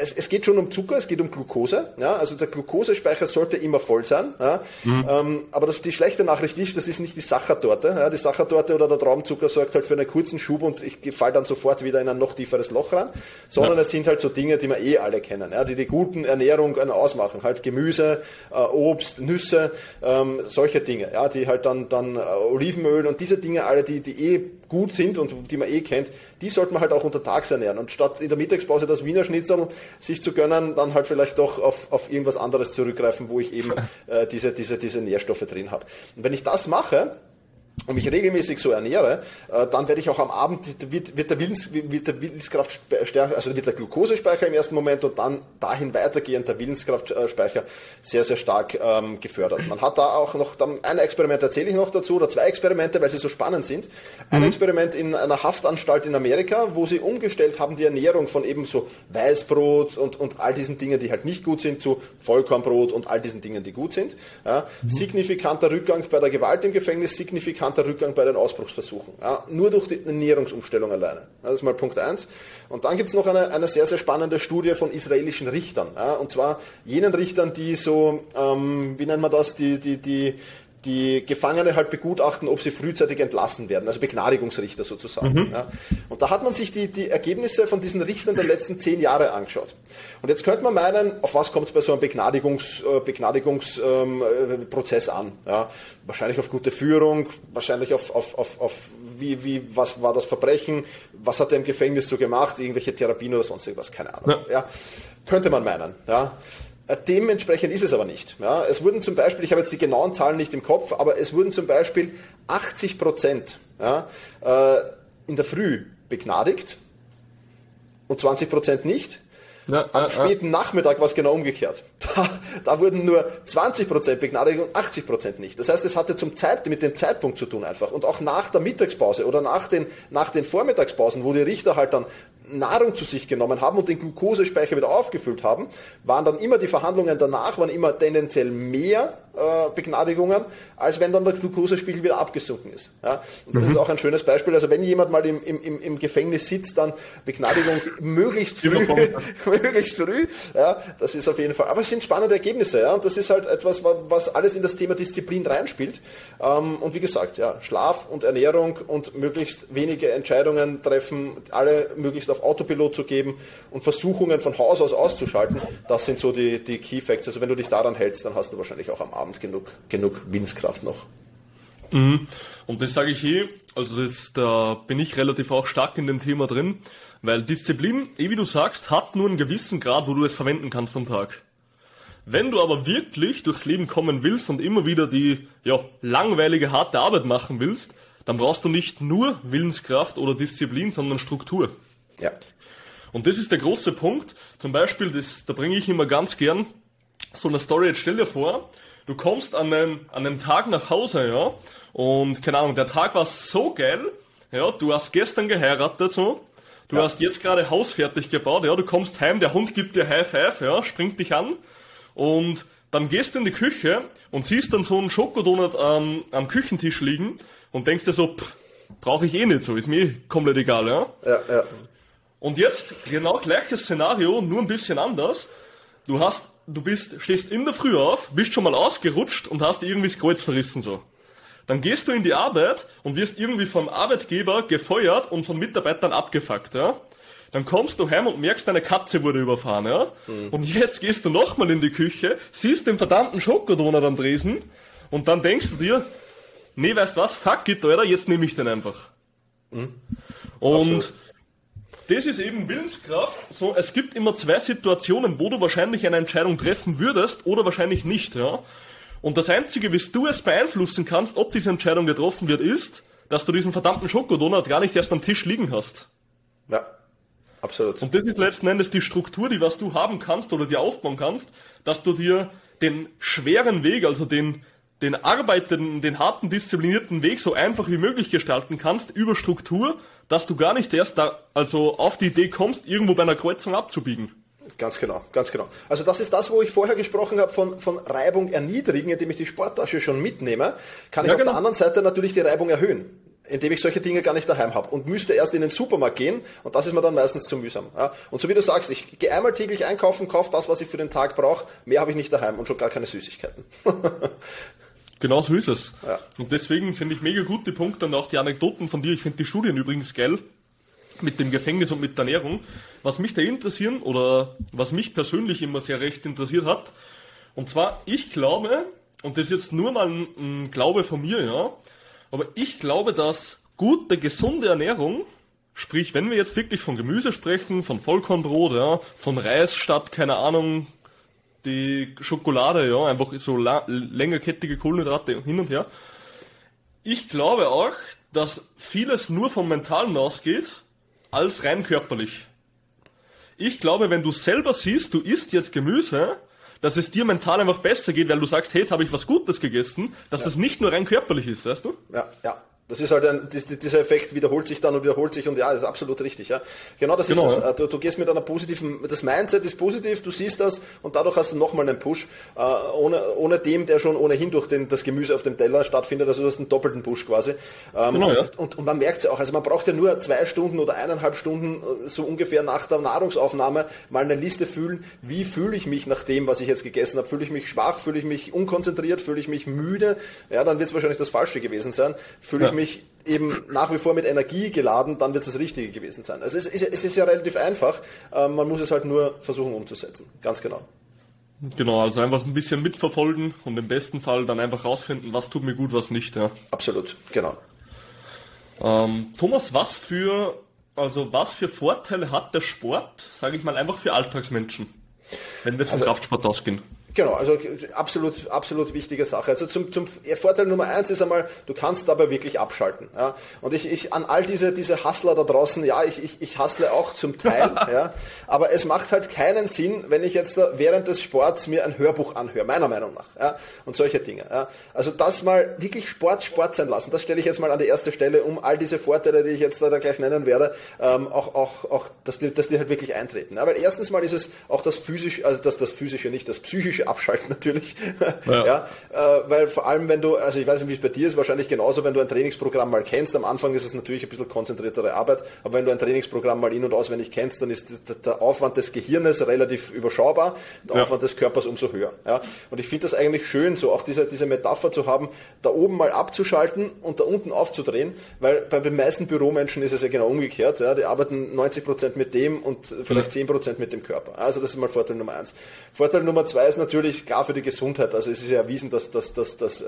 es, es geht schon um Zucker, es geht um Glucose. Ja? Also der Glukosespeicher sollte immer voll sein. Ja? Mhm. Ähm, aber das, die schlechte Nachricht ist, das ist nicht die Sachertorte. Ja? Die Sachertorte oder der Traumzucker sorgt halt für einen kurzen Schub und ich falle dann sofort wieder in ein noch tieferes Loch rein, sondern es sind halt so Dinge, die wir eh alle kennen, ja? die die guten Ernährung ausmachen. Halt Gemüse, äh, Obst, Nüsse, ähm, solche Dinge, ja, die halt dann, dann äh, Olivenöl und diese Dinge alle, die, die eh gut sind und die man eh kennt, die sollte man halt auch untertags ernähren. Und statt in der Mittagspause das Wiener Schnitzel sich zu gönnen, dann halt vielleicht doch auf, auf irgendwas anderes zurückgreifen, wo ich eben äh, diese, diese, diese Nährstoffe drin habe. Und wenn ich das mache, und mich regelmäßig so ernähre, äh, dann werde ich auch am Abend, wird, wird, der, Willens, wird der Willenskraft stärker, also wird der Glukosespeicher im ersten Moment und dann dahin weitergehend der Willenskraftspeicher sehr, sehr stark ähm, gefördert. Man hat da auch noch, dann ein Experiment erzähle ich noch dazu, oder zwei Experimente, weil sie so spannend sind. Ein mhm. Experiment in einer Haftanstalt in Amerika, wo sie umgestellt haben, die Ernährung von eben so Weißbrot und, und all diesen Dingen, die halt nicht gut sind, zu Vollkornbrot und all diesen Dingen, die gut sind. Ja. Mhm. Signifikanter Rückgang bei der Gewalt im Gefängnis, signifikant signifikanter Rückgang bei den Ausbruchsversuchen. Ja, nur durch die Ernährungsumstellung alleine. Ja, das ist mal Punkt eins. Und dann gibt es noch eine, eine sehr, sehr spannende Studie von israelischen Richtern. Ja, und zwar jenen Richtern, die so, ähm, wie nennt man das, die, die, die die Gefangene halt begutachten, ob sie frühzeitig entlassen werden, also Begnadigungsrichter sozusagen. Mhm. Ja. Und da hat man sich die, die Ergebnisse von diesen Richtern der letzten zehn Jahre angeschaut. Und jetzt könnte man meinen, auf was kommt es bei so einem Begnadigungs, äh, Begnadigungsprozess ähm, an? Ja. Wahrscheinlich auf gute Führung, wahrscheinlich auf, auf, auf, auf wie, wie, was war das Verbrechen, was hat er im Gefängnis so gemacht, irgendwelche Therapien oder sonst irgendwas, keine Ahnung. Ja. ja. Könnte man meinen. Ja. Äh, dementsprechend ist es aber nicht. Ja, es wurden zum Beispiel, ich habe jetzt die genauen Zahlen nicht im Kopf, aber es wurden zum Beispiel 80 Prozent ja, äh, in der Früh begnadigt und 20 Prozent nicht. Ja, Am äh, späten Nachmittag war es genau umgekehrt. Da, da wurden nur 20% begnadigt und 80% nicht. Das heißt, es hatte zum Zeit, mit dem Zeitpunkt zu tun einfach. Und auch nach der Mittagspause oder nach den, nach den Vormittagspausen, wo die Richter halt dann Nahrung zu sich genommen haben und den Glukosespeicher wieder aufgefüllt haben, waren dann immer die Verhandlungen danach, waren immer tendenziell mehr äh, Begnadigungen, als wenn dann der Glukosespiegel wieder abgesunken ist. Ja? Und das mhm. ist auch ein schönes Beispiel. Also wenn jemand mal im, im, im Gefängnis sitzt, dann Begnadigung möglichst früh, möglichst früh. Ja, das ist auf jeden Fall. Aber es sind spannende Ergebnisse, ja. Und das ist halt etwas, was alles in das Thema Disziplin reinspielt. Ähm, und wie gesagt, ja, Schlaf und Ernährung und möglichst wenige Entscheidungen treffen, alle möglichst auf Autopilot zu geben und Versuchungen von Haus aus auszuschalten, das sind so die, die Key Facts. Also wenn du dich daran hältst, dann hast du wahrscheinlich auch am Abend genug, genug Windskraft noch. Mhm. Und das sage ich eh, also das, da bin ich relativ auch stark in dem Thema drin, weil Disziplin, eh wie du sagst, hat nur einen gewissen Grad, wo du es verwenden kannst am Tag. Wenn du aber wirklich durchs Leben kommen willst und immer wieder die ja, langweilige, harte Arbeit machen willst, dann brauchst du nicht nur Willenskraft oder Disziplin, sondern Struktur. Ja. Und das ist der große Punkt. Zum Beispiel, das, da bringe ich immer ganz gern so eine Story. Jetzt stell dir vor, du kommst an einem, an einem Tag nach Hause, ja, und keine Ahnung, der Tag war so geil, ja, du hast gestern geheiratet, so, du ja. hast jetzt gerade Haus fertig gebaut, ja, du kommst heim, der Hund gibt dir High Five, ja, springt dich an und dann gehst du in die Küche und siehst dann so einen Schokodonut ähm, am Küchentisch liegen und denkst dir so, brauche ich eh nicht so, ist mir komplett egal, ja. Ja, ja. Und jetzt genau gleiches Szenario, nur ein bisschen anders. Du hast du bist, stehst in der Früh auf, bist schon mal ausgerutscht und hast irgendwie das Kreuz verrissen so. Dann gehst du in die Arbeit und wirst irgendwie vom Arbeitgeber gefeuert und von Mitarbeitern abgefuckt, ja. Dann kommst du heim und merkst, deine Katze wurde überfahren, ja. Mhm. Und jetzt gehst du nochmal in die Küche, siehst den verdammten Schokodonut am Dresen und dann denkst du dir, nee, weißt was, fuck it, Alter, jetzt nehme ich den einfach. Mhm. Und Absolut das ist eben Willenskraft. So, es gibt immer zwei Situationen, wo du wahrscheinlich eine Entscheidung treffen würdest oder wahrscheinlich nicht, ja. Und das Einzige, wie du es beeinflussen kannst, ob diese Entscheidung getroffen wird, ist, dass du diesen verdammten Schokodonut gar nicht erst am Tisch liegen hast. Ja, absolut. Und das ist letzten Endes die Struktur, die was du haben kannst oder dir aufbauen kannst, dass du dir den schweren Weg, also den, den arbeitenden, den harten, disziplinierten Weg so einfach wie möglich gestalten kannst über Struktur dass du gar nicht erst da, also auf die Idee kommst, irgendwo bei einer Kreuzung abzubiegen. Ganz genau, ganz genau. Also das ist das, wo ich vorher gesprochen habe von, von Reibung erniedrigen, indem ich die Sporttasche schon mitnehme, kann ich ja, auf genau. der anderen Seite natürlich die Reibung erhöhen, indem ich solche Dinge gar nicht daheim habe und müsste erst in den Supermarkt gehen und das ist mir dann meistens zu mühsam. Ja? Und so wie du sagst, ich gehe einmal täglich einkaufen, kaufe das, was ich für den Tag brauche, mehr habe ich nicht daheim und schon gar keine Süßigkeiten. Genau so ist es. Ja. Und deswegen finde ich mega gut die Punkte und auch die Anekdoten von dir. Ich finde die Studien übrigens geil mit dem Gefängnis und mit der Ernährung. Was mich da interessieren oder was mich persönlich immer sehr recht interessiert hat, und zwar, ich glaube, und das ist jetzt nur mal ein, ein Glaube von mir, ja, aber ich glaube, dass gute, gesunde Ernährung, sprich, wenn wir jetzt wirklich von Gemüse sprechen, von Vollkornbrot, ja, von Reis statt, keine Ahnung, die Schokolade, ja, einfach so längerkettige Kohlenhydrate hin und her. Ich glaube auch, dass vieles nur vom Mentalen ausgeht, als rein körperlich. Ich glaube, wenn du selber siehst, du isst jetzt Gemüse, dass es dir mental einfach besser geht, weil du sagst, hey, jetzt habe ich was Gutes gegessen, dass ja. das nicht nur rein körperlich ist, weißt du? Ja, ja. Das ist halt ein, dieser Effekt wiederholt sich dann und wiederholt sich und ja, das ist absolut richtig, ja. Genau das genau, ist es. Ja. Du, du, gehst mit einer positiven, das Mindset ist positiv, du siehst das und dadurch hast du nochmal einen Push, äh, ohne, ohne dem, der schon ohnehin durch den, das Gemüse auf dem Teller stattfindet, also du hast einen doppelten Push quasi. Ähm, genau, ja. und, und, man merkt es ja auch, also man braucht ja nur zwei Stunden oder eineinhalb Stunden äh, so ungefähr nach der Nahrungsaufnahme mal eine Liste fühlen, wie fühle ich mich nach dem, was ich jetzt gegessen habe. Fühle ich mich schwach, fühle ich mich unkonzentriert, fühle ich mich müde, ja, dann wird es wahrscheinlich das Falsche gewesen sein. Fühle ja. Ich mich eben nach wie vor mit Energie geladen, dann wird es das Richtige gewesen sein. Also es ist, es ist ja relativ einfach, ähm, man muss es halt nur versuchen umzusetzen, ganz genau. Genau, also einfach ein bisschen mitverfolgen und im besten Fall dann einfach rausfinden, was tut mir gut, was nicht. Ja. Absolut, genau. Ähm, Thomas, was für, also was für Vorteile hat der Sport, sage ich mal, einfach für Alltagsmenschen, wenn wir vom also, Kraftsport ausgehen? Genau, also absolut, absolut wichtige Sache. Also zum, zum Vorteil Nummer eins ist einmal, du kannst dabei wirklich abschalten. Ja? Und ich, ich an all diese, diese Hustler da draußen, ja, ich, ich, ich hustle auch zum Teil, ja, aber es macht halt keinen Sinn, wenn ich jetzt da während des Sports mir ein Hörbuch anhöre, meiner Meinung nach. Ja? Und solche Dinge. Ja? Also das mal wirklich Sport Sport sein lassen, das stelle ich jetzt mal an die erste Stelle, um all diese Vorteile, die ich jetzt da, gleich nennen werde, ähm, auch, auch, auch dass, die, dass die halt wirklich eintreten. Ja? Weil erstens mal ist es auch das physische, also das, das physische, nicht das psychische abschalten natürlich. Ja. ja äh, weil vor allem, wenn du, also ich weiß nicht, wie es bei dir ist, wahrscheinlich genauso, wenn du ein Trainingsprogramm mal kennst. Am Anfang ist es natürlich ein bisschen konzentriertere Arbeit, aber wenn du ein Trainingsprogramm mal in- und auswendig kennst, dann ist der Aufwand des Gehirnes relativ überschaubar, der ja. Aufwand des Körpers umso höher. Ja. Und ich finde das eigentlich schön, so auch diese, diese Metapher zu haben, da oben mal abzuschalten und da unten aufzudrehen, weil bei den meisten Büromenschen ist es ja genau umgekehrt. Ja. Die arbeiten 90 Prozent mit dem und vielleicht 10 Prozent mit dem Körper. Also das ist mal Vorteil Nummer eins. Vorteil Nummer zwei ist natürlich, klar für die Gesundheit. Also es ist ja erwiesen, dass, dass, dass, dass äh,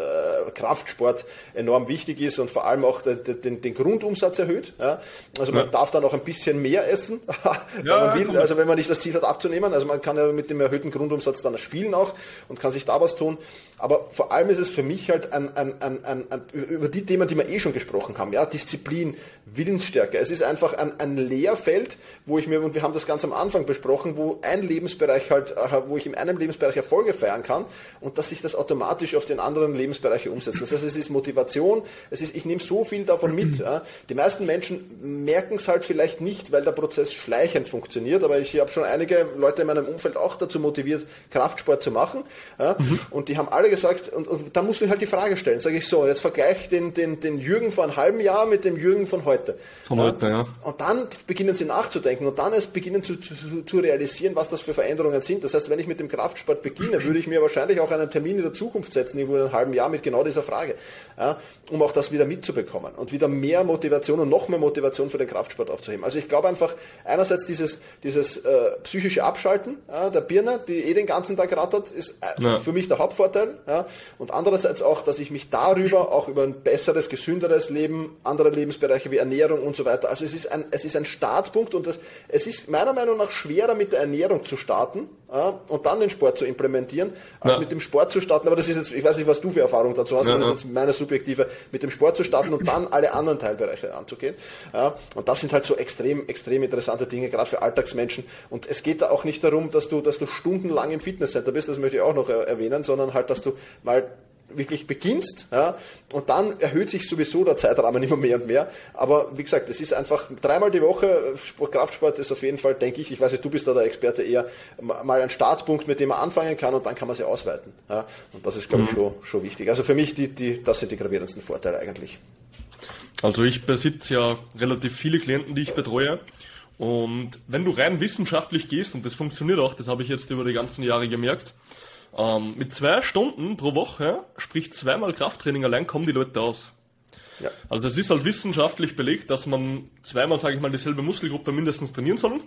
Kraftsport enorm wichtig ist und vor allem auch den, den, den Grundumsatz erhöht. Ja? Also man ja. darf dann auch ein bisschen mehr essen, wenn ja, man will. Also wenn man nicht das Ziel hat abzunehmen. Also man kann ja mit dem erhöhten Grundumsatz dann spielen auch und kann sich da was tun. Aber vor allem ist es für mich halt ein, ein, ein, ein, über die Themen, die wir eh schon gesprochen haben, ja, Disziplin, Willensstärke. Es ist einfach ein, ein Lehrfeld, wo ich mir, und wir haben das ganz am Anfang besprochen, wo ein Lebensbereich halt, äh, wo ich in einem Lebensbereich Erfolge feiern kann und dass sich das automatisch auf den anderen Lebensbereiche umsetzt. Das heißt, es ist Motivation, es ist, ich nehme so viel davon mit. Ja. Die meisten Menschen merken es halt vielleicht nicht, weil der Prozess schleichend funktioniert, aber ich habe schon einige Leute in meinem Umfeld auch dazu motiviert, Kraftsport zu machen. Ja. Mhm. Und die haben alle gesagt, und, und da musst du halt die Frage stellen, sage ich so, jetzt vergleich den, den, den Jürgen von einem halben Jahr mit dem Jürgen von heute. Von ja. heute, ja. Und dann beginnen sie nachzudenken und dann erst beginnen zu, zu, zu realisieren, was das für Veränderungen sind. Das heißt, wenn ich mit dem Kraftsport beginne, würde ich mir wahrscheinlich auch einen Termin in der Zukunft setzen, irgendwo in einem halben Jahr mit genau dieser Frage, ja, um auch das wieder mitzubekommen und wieder mehr Motivation und noch mehr Motivation für den Kraftsport aufzuheben. Also ich glaube einfach, einerseits dieses, dieses äh, psychische Abschalten ja, der Birne, die eh den ganzen Tag rattert, ist äh, ja. für mich der Hauptvorteil. Ja, und andererseits auch, dass ich mich darüber auch über ein besseres, gesünderes Leben, andere Lebensbereiche wie Ernährung und so weiter. Also es ist ein, es ist ein Startpunkt und das, es ist meiner Meinung nach schwerer mit der Ernährung zu starten ja, und dann den Sport zu implementieren, als ja. mit dem Sport zu starten. Aber das ist jetzt, ich weiß nicht, was du für Erfahrung dazu hast, ja, aber das ist jetzt meine subjektive, mit dem Sport zu starten und dann alle anderen Teilbereiche anzugehen. Ja, und das sind halt so extrem, extrem interessante Dinge, gerade für Alltagsmenschen. Und es geht da auch nicht darum, dass du, dass du stundenlang im Fitnesscenter bist, das möchte ich auch noch erwähnen, sondern halt, dass du mal wirklich beginnst, ja, und dann erhöht sich sowieso der Zeitrahmen immer mehr und mehr. Aber wie gesagt, es ist einfach dreimal die Woche, Kraftsport ist auf jeden Fall, denke ich, ich weiß nicht, du bist da der Experte eher, mal ein Startpunkt, mit dem man anfangen kann und dann kann man sie ausweiten. Ja, und das ist, glaube ich, mhm. schon, schon wichtig. Also für mich, die, die, das sind die gravierendsten Vorteile eigentlich. Also ich besitze ja relativ viele Klienten, die ich betreue. Und wenn du rein wissenschaftlich gehst, und das funktioniert auch, das habe ich jetzt über die ganzen Jahre gemerkt, ähm, mit zwei Stunden pro Woche, sprich zweimal Krafttraining allein, kommen die Leute aus. Ja. Also das ist halt wissenschaftlich belegt, dass man zweimal, sage ich mal, dieselbe Muskelgruppe mindestens trainieren soll.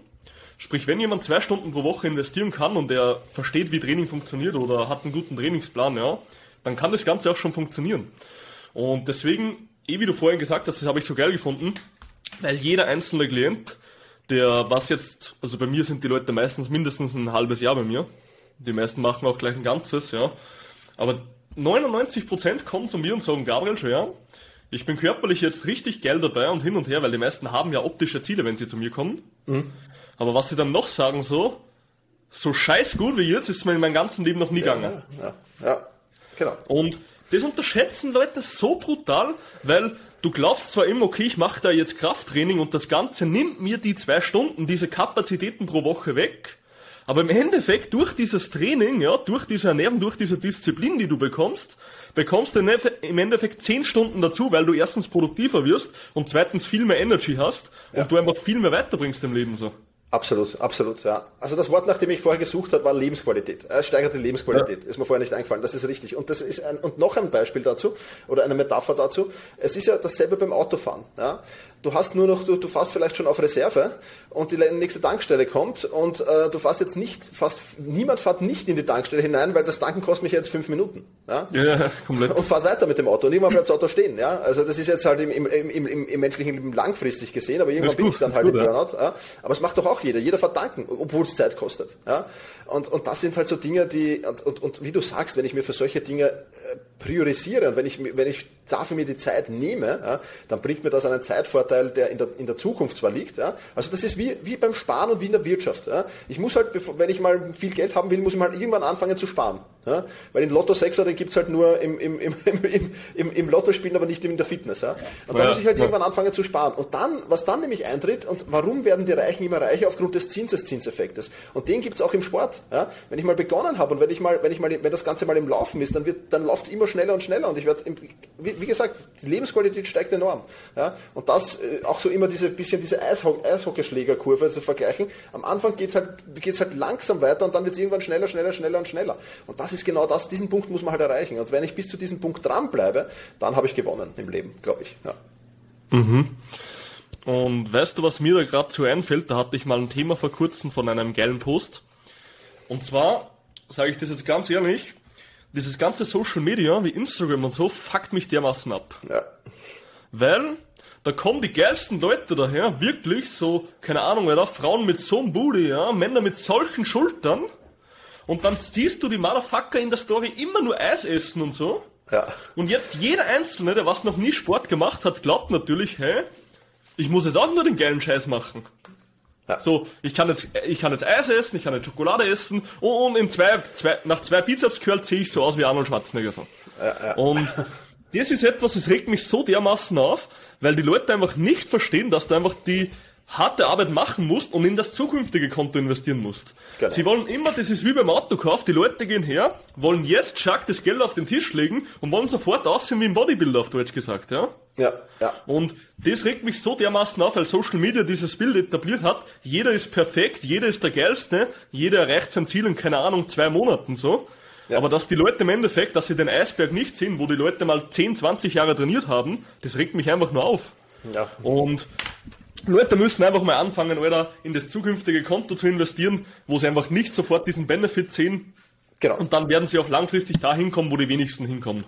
Sprich, wenn jemand zwei Stunden pro Woche investieren kann und der versteht, wie Training funktioniert oder hat einen guten Trainingsplan, ja, dann kann das Ganze auch schon funktionieren. Und deswegen, eh wie du vorhin gesagt hast, das habe ich so geil gefunden, weil jeder einzelne Klient, der was jetzt, also bei mir sind die Leute meistens mindestens ein halbes Jahr bei mir, die meisten machen auch gleich ein ganzes, ja. Aber 99% kommen zu mir und sagen, Gabriel, ja, ich bin körperlich jetzt richtig geil dabei und hin und her, weil die meisten haben ja optische Ziele, wenn sie zu mir kommen. Mhm. Aber was sie dann noch sagen, so, so scheiß gut wie jetzt ist mir in meinem ganzen Leben noch nie ja, gegangen. Ja, ja, genau. Und das unterschätzen Leute so brutal, weil du glaubst zwar immer, okay, ich mache da jetzt Krafttraining und das Ganze nimmt mir die zwei Stunden, diese Kapazitäten pro Woche weg, aber im Endeffekt, durch dieses Training, ja, durch diese Ernährung, durch diese Disziplin, die du bekommst, bekommst du im Endeffekt zehn Stunden dazu, weil du erstens produktiver wirst und zweitens viel mehr Energy hast ja. und du einfach viel mehr weiterbringst im Leben so. Absolut, absolut, ja. Also das Wort, nach dem ich vorher gesucht habe, war Lebensqualität. Es steigert die Lebensqualität. Ja. Ist mir vorher nicht eingefallen. Das ist richtig. Und das ist ein, und noch ein Beispiel dazu oder eine Metapher dazu. Es ist ja dasselbe beim Autofahren. Ja. Du hast nur noch, du, du fährst vielleicht schon auf Reserve und die nächste Tankstelle kommt und äh, du fährst jetzt nicht, fast niemand fährt nicht in die Tankstelle hinein, weil das Tanken kostet mich jetzt fünf Minuten. Ja, ja komplett. Und fährt weiter mit dem Auto und irgendwann bleibt das Auto stehen. Ja, also das ist jetzt halt im, im, im, im, im menschlichen Leben langfristig gesehen, aber irgendwann bin ich dann halt gut, im Burnout. Ja. Aber es macht doch auch auch jeder, jeder verdanken, obwohl es Zeit kostet. Ja? Und, und das sind halt so Dinge, die, und, und, und wie du sagst, wenn ich mir für solche Dinge äh, priorisiere und wenn ich, wenn ich dafür mir die Zeit nehme, ja, dann bringt mir das einen Zeitvorteil, der in der, in der Zukunft zwar liegt. Ja. Also das ist wie, wie beim Sparen und wie in der Wirtschaft. Ja. Ich muss halt, wenn ich mal viel Geld haben will, muss ich mal irgendwann anfangen zu sparen. Weil den Lotto 6er, den gibt's halt nur im, im, im, im, im, im Lotto spielen, aber nicht in der Fitness. Und da muss ich halt irgendwann anfangen zu sparen. Und dann, was dann nämlich eintritt, und warum werden die Reichen immer reicher? Aufgrund des Zinseszinseffektes. Und den gibt's auch im Sport. Wenn ich mal begonnen habe und wenn ich mal, wenn ich mal, wenn das Ganze mal im Laufen ist, dann wird, dann läuft's immer schneller und schneller und ich werde, wie, gesagt, die Lebensqualität steigt enorm. Ja? Und das äh, auch so immer diese bisschen diese Eisho Eishockeyschlägerkurve zu vergleichen. Am Anfang geht's halt, geht's halt langsam weiter und dann wird's irgendwann schneller, schneller, schneller und schneller. Und das ist genau das, diesen Punkt muss man halt erreichen. Und wenn ich bis zu diesem Punkt dranbleibe, dann habe ich gewonnen im Leben, glaube ich. Ja. Mhm. Und weißt du, was mir da gerade zu einfällt? Da hatte ich mal ein Thema vor kurzem von einem geilen Post. Und zwar, sage ich das jetzt ganz ehrlich, dieses ganze Social Media wie Instagram und so fuckt mich dermaßen ab. Ja. Weil da kommen die geilsten Leute daher, wirklich so, keine Ahnung, da Frauen mit so einem Booty, ja, Männer mit solchen Schultern. Und dann siehst du die Motherfucker in der Story immer nur Eis essen und so. Ja. Und jetzt jeder Einzelne, der was noch nie Sport gemacht hat, glaubt natürlich, hä, ich muss jetzt auch nur den geilen Scheiß machen. Ja. So, ich kann jetzt, ich kann jetzt Eis essen, ich kann jetzt Schokolade essen und in zwei, zwei nach zwei Bizeps curls sehe ich so aus wie Arnold Schwarzenegger. So. Ja, ja. Und das ist etwas, das regt mich so dermaßen auf, weil die Leute einfach nicht verstehen, dass du einfach die harte Arbeit machen musst und in das zukünftige Konto investieren musst. Genau. Sie wollen immer, das ist wie beim Autokauf, die Leute gehen her, wollen jetzt schack das Geld auf den Tisch legen und wollen sofort aussehen wie ein Bodybuilder auf Deutsch gesagt, ja? Ja, ja. Und das regt mich so dermaßen auf, weil Social Media dieses Bild etabliert hat. Jeder ist perfekt, jeder ist der Geilste, jeder erreicht sein Ziel in, keine Ahnung, zwei Monaten so. Ja. Aber dass die Leute im Endeffekt, dass sie den Eisberg nicht sehen, wo die Leute mal 10, 20 Jahre trainiert haben, das regt mich einfach nur auf. Ja. Und Leute müssen einfach mal anfangen, Alter, in das zukünftige Konto zu investieren, wo sie einfach nicht sofort diesen Benefit sehen. Genau. Und dann werden sie auch langfristig dahin kommen, wo die wenigsten hinkommen.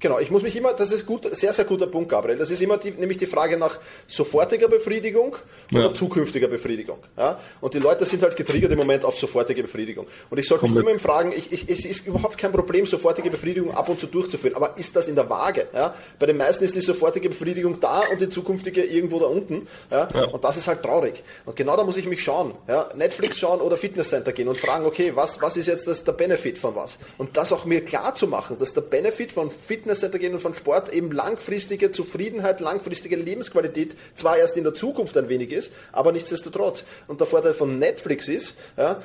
Genau, ich muss mich immer, das ist gut, sehr, sehr guter Punkt, Gabriel. Das ist immer die, nämlich die Frage nach sofortiger Befriedigung oder ja. zukünftiger Befriedigung. Ja? Und die Leute sind halt getriggert im Moment auf sofortige Befriedigung. Und ich sollte mich immer fragen, ich, ich, es ist überhaupt kein Problem, sofortige Befriedigung ab und zu durchzuführen. Aber ist das in der Waage? Ja? Bei den meisten ist die sofortige Befriedigung da und die zukünftige irgendwo da unten. Ja? ja. Und das ist halt traurig. Und genau da muss ich mich schauen. Ja? Netflix schauen oder Fitnesscenter gehen und fragen, okay, was, was ist jetzt das, der Benefit von was? Und das auch mir klar zu machen, dass der Benefit von Fitness Fitnesscenter gehen und von Sport eben langfristige Zufriedenheit, langfristige Lebensqualität zwar erst in der Zukunft ein wenig ist, aber nichtsdestotrotz. Und der Vorteil von Netflix ist, ja,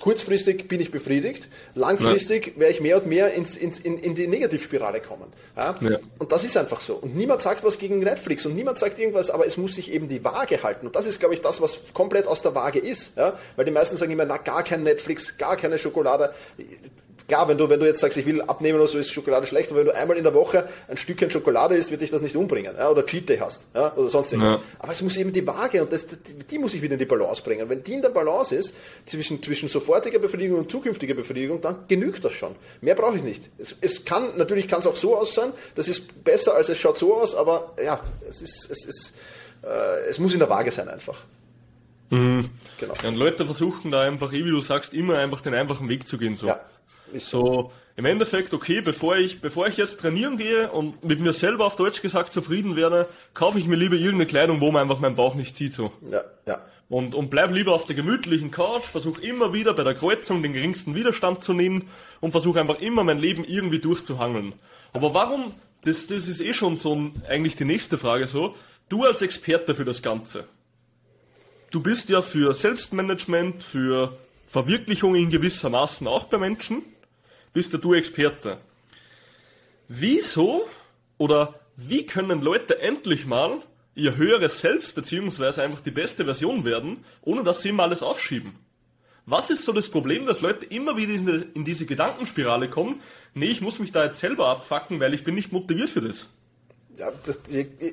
kurzfristig bin ich befriedigt, langfristig ja. werde ich mehr und mehr ins, ins, in, in die Negativspirale kommen. Ja? Ja. Und das ist einfach so. Und niemand sagt was gegen Netflix und niemand sagt irgendwas, aber es muss sich eben die Waage halten. Und das ist, glaube ich, das, was komplett aus der Waage ist. Ja? Weil die meisten sagen immer, na, gar kein Netflix, gar keine Schokolade Klar, wenn du, wenn du jetzt sagst, ich will abnehmen oder so, ist Schokolade schlecht, aber wenn du einmal in der Woche ein Stückchen Schokolade isst, wird dich das nicht umbringen, ja, oder Cheat Day hast, ja, oder sonst irgendwas. Ja. Aber es muss eben die Waage und das, die, die, muss ich wieder in die Balance bringen. Wenn die in der Balance ist, zwischen, zwischen sofortiger Befriedigung und zukünftiger Befriedigung, dann genügt das schon. Mehr brauche ich nicht. Es, es kann, natürlich kann es auch so aussehen, das ist besser als es schaut so aus, aber ja, es ist, es ist, äh, es muss in der Waage sein einfach. Mhm. Genau. Ja, und Leute versuchen da einfach, wie du sagst, immer einfach den einfachen Weg zu gehen, so. Ja. So, im Endeffekt, okay, bevor ich, bevor ich jetzt trainieren gehe und mit mir selber auf Deutsch gesagt zufrieden werde, kaufe ich mir lieber irgendeine Kleidung, wo man einfach meinen Bauch nicht sieht, so. Ja, ja. Und, und bleib lieber auf der gemütlichen Couch, versuche immer wieder bei der Kreuzung den geringsten Widerstand zu nehmen und versuche einfach immer mein Leben irgendwie durchzuhangeln. Aber warum, das, das ist eh schon so ein, eigentlich die nächste Frage so, du als Experte für das Ganze, du bist ja für Selbstmanagement, für Verwirklichung in gewisser Maßen auch bei Menschen, bist ja du Experte. Wieso oder wie können Leute endlich mal ihr höheres Selbst beziehungsweise einfach die beste Version werden, ohne dass sie immer alles aufschieben? Was ist so das Problem, dass Leute immer wieder in, diese Gedankenspirale kommen? Nee, ich muss mich da jetzt selber abfacken, weil ich bin nicht motiviert für das. Ja, das,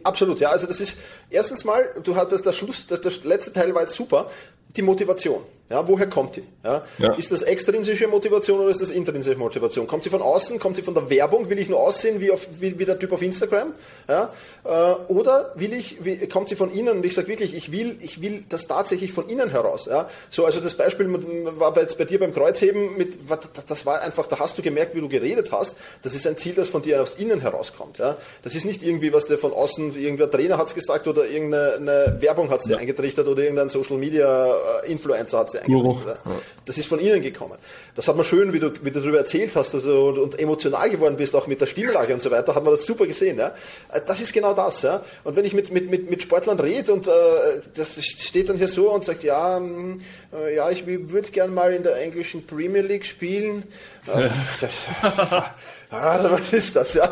absolut, ja. Also das ist erstens mal, du hattest das Schluss, das, das letzte Teil war jetzt super, die Motivation. Ja, woher kommt die? Ja? ja? Ist das extrinsische Motivation oder ist das intrinsische Motivation? Kommt sie von außen? Kommt sie von der Werbung? Will ich nur aussehen wie, auf, wie, wie der Typ auf Instagram? Ja? Äh, oder will ich, wie, kommt sie von innen? Und ich sage wirklich, ich will, ich will das tatsächlich von innen heraus. Ja? So, also das Beispiel war jetzt bei dir beim Kreuzheben mit, das war einfach, da hast du gemerkt, wie du geredet hast. Das ist ein Ziel, das von dir aus innen herauskommt. Ja? Das ist nicht irgendwie, was der von außen, irgendein Trainer hat es gesagt oder irgendeine Werbung hat es dir eingetrichtert oder irgendein Social Media äh, Influencer hat es dir Ja. Das ist von innen gekommen. Das hat man schön, wie du, wie du darüber erzählt hast also, und, und, emotional geworden bist, auch mit der Stimmlage und so weiter, hat man das super gesehen. Ja? Äh, das ist genau das. Ja? Und wenn ich mit, mit, mit, mit Sportlern rede und äh, das steht dann hier so und sagt, ja, mh, äh, ja, ich würde gern mal in der englischen Premier League spielen. Äh, ah, was ist das? Ja,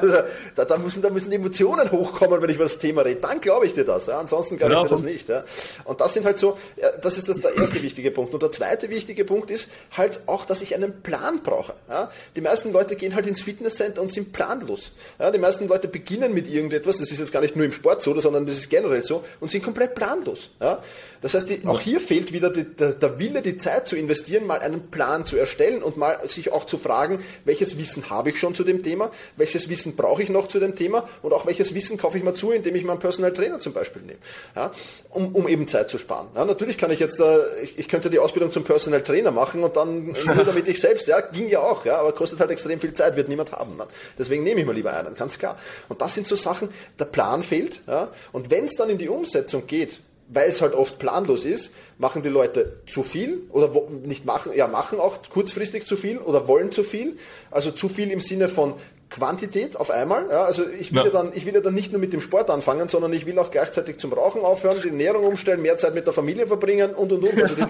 da, da, müssen, da müssen Emotionen hochkommen, wenn ich über das Thema rede. Dann glaube ich dir das. Ja. Ansonsten glaube ich dir das nicht. Ja. Und das sind halt so, das ist das, der erste wichtige Punkt. Und der zweite wichtige Punkt ist halt auch, dass ich einen Plan brauche. Ja. Die meisten Leute gehen halt ins Fitnesscenter und sind planlos. Ja. Die meisten Leute beginnen mit irgendetwas, das ist jetzt gar nicht nur im Sport so, sondern das ist generell so, und sind komplett planlos. Ja. Das heißt, die, auch hier fehlt wieder die, der, der Wille, die Zeit zu investieren, mal einen Plan zu erstellen und mal sich auch zu fragen, welches Wissen habe ich schon zu dem Thema, welches Wissen brauche ich noch zu dem Thema und auch welches Wissen kaufe ich mal zu, indem ich meinen Personal Trainer zum Beispiel nehme, ja, um, um eben Zeit zu sparen. Ja, natürlich kann ich jetzt, äh, ich, ich könnte die Ausbildung zum Personal Trainer machen und dann nur damit ich selbst, ja, ging ja auch, ja, aber kostet halt extrem viel Zeit, wird niemand haben. Dann. Deswegen nehme ich mal lieber einen, ganz klar. Und das sind so Sachen, der Plan fehlt, ja, und wenn es dann in die Umsetzung geht, weil es halt oft planlos ist, machen die Leute zu viel oder nicht machen, ja, machen auch kurzfristig zu viel oder wollen zu viel. Also zu viel im Sinne von Quantität auf einmal. Ja, also ich will ja. ja. dann, ich will ja dann nicht nur mit dem Sport anfangen, sondern ich will auch gleichzeitig zum Rauchen aufhören, die Ernährung umstellen, mehr Zeit mit der Familie verbringen und und und. Also die,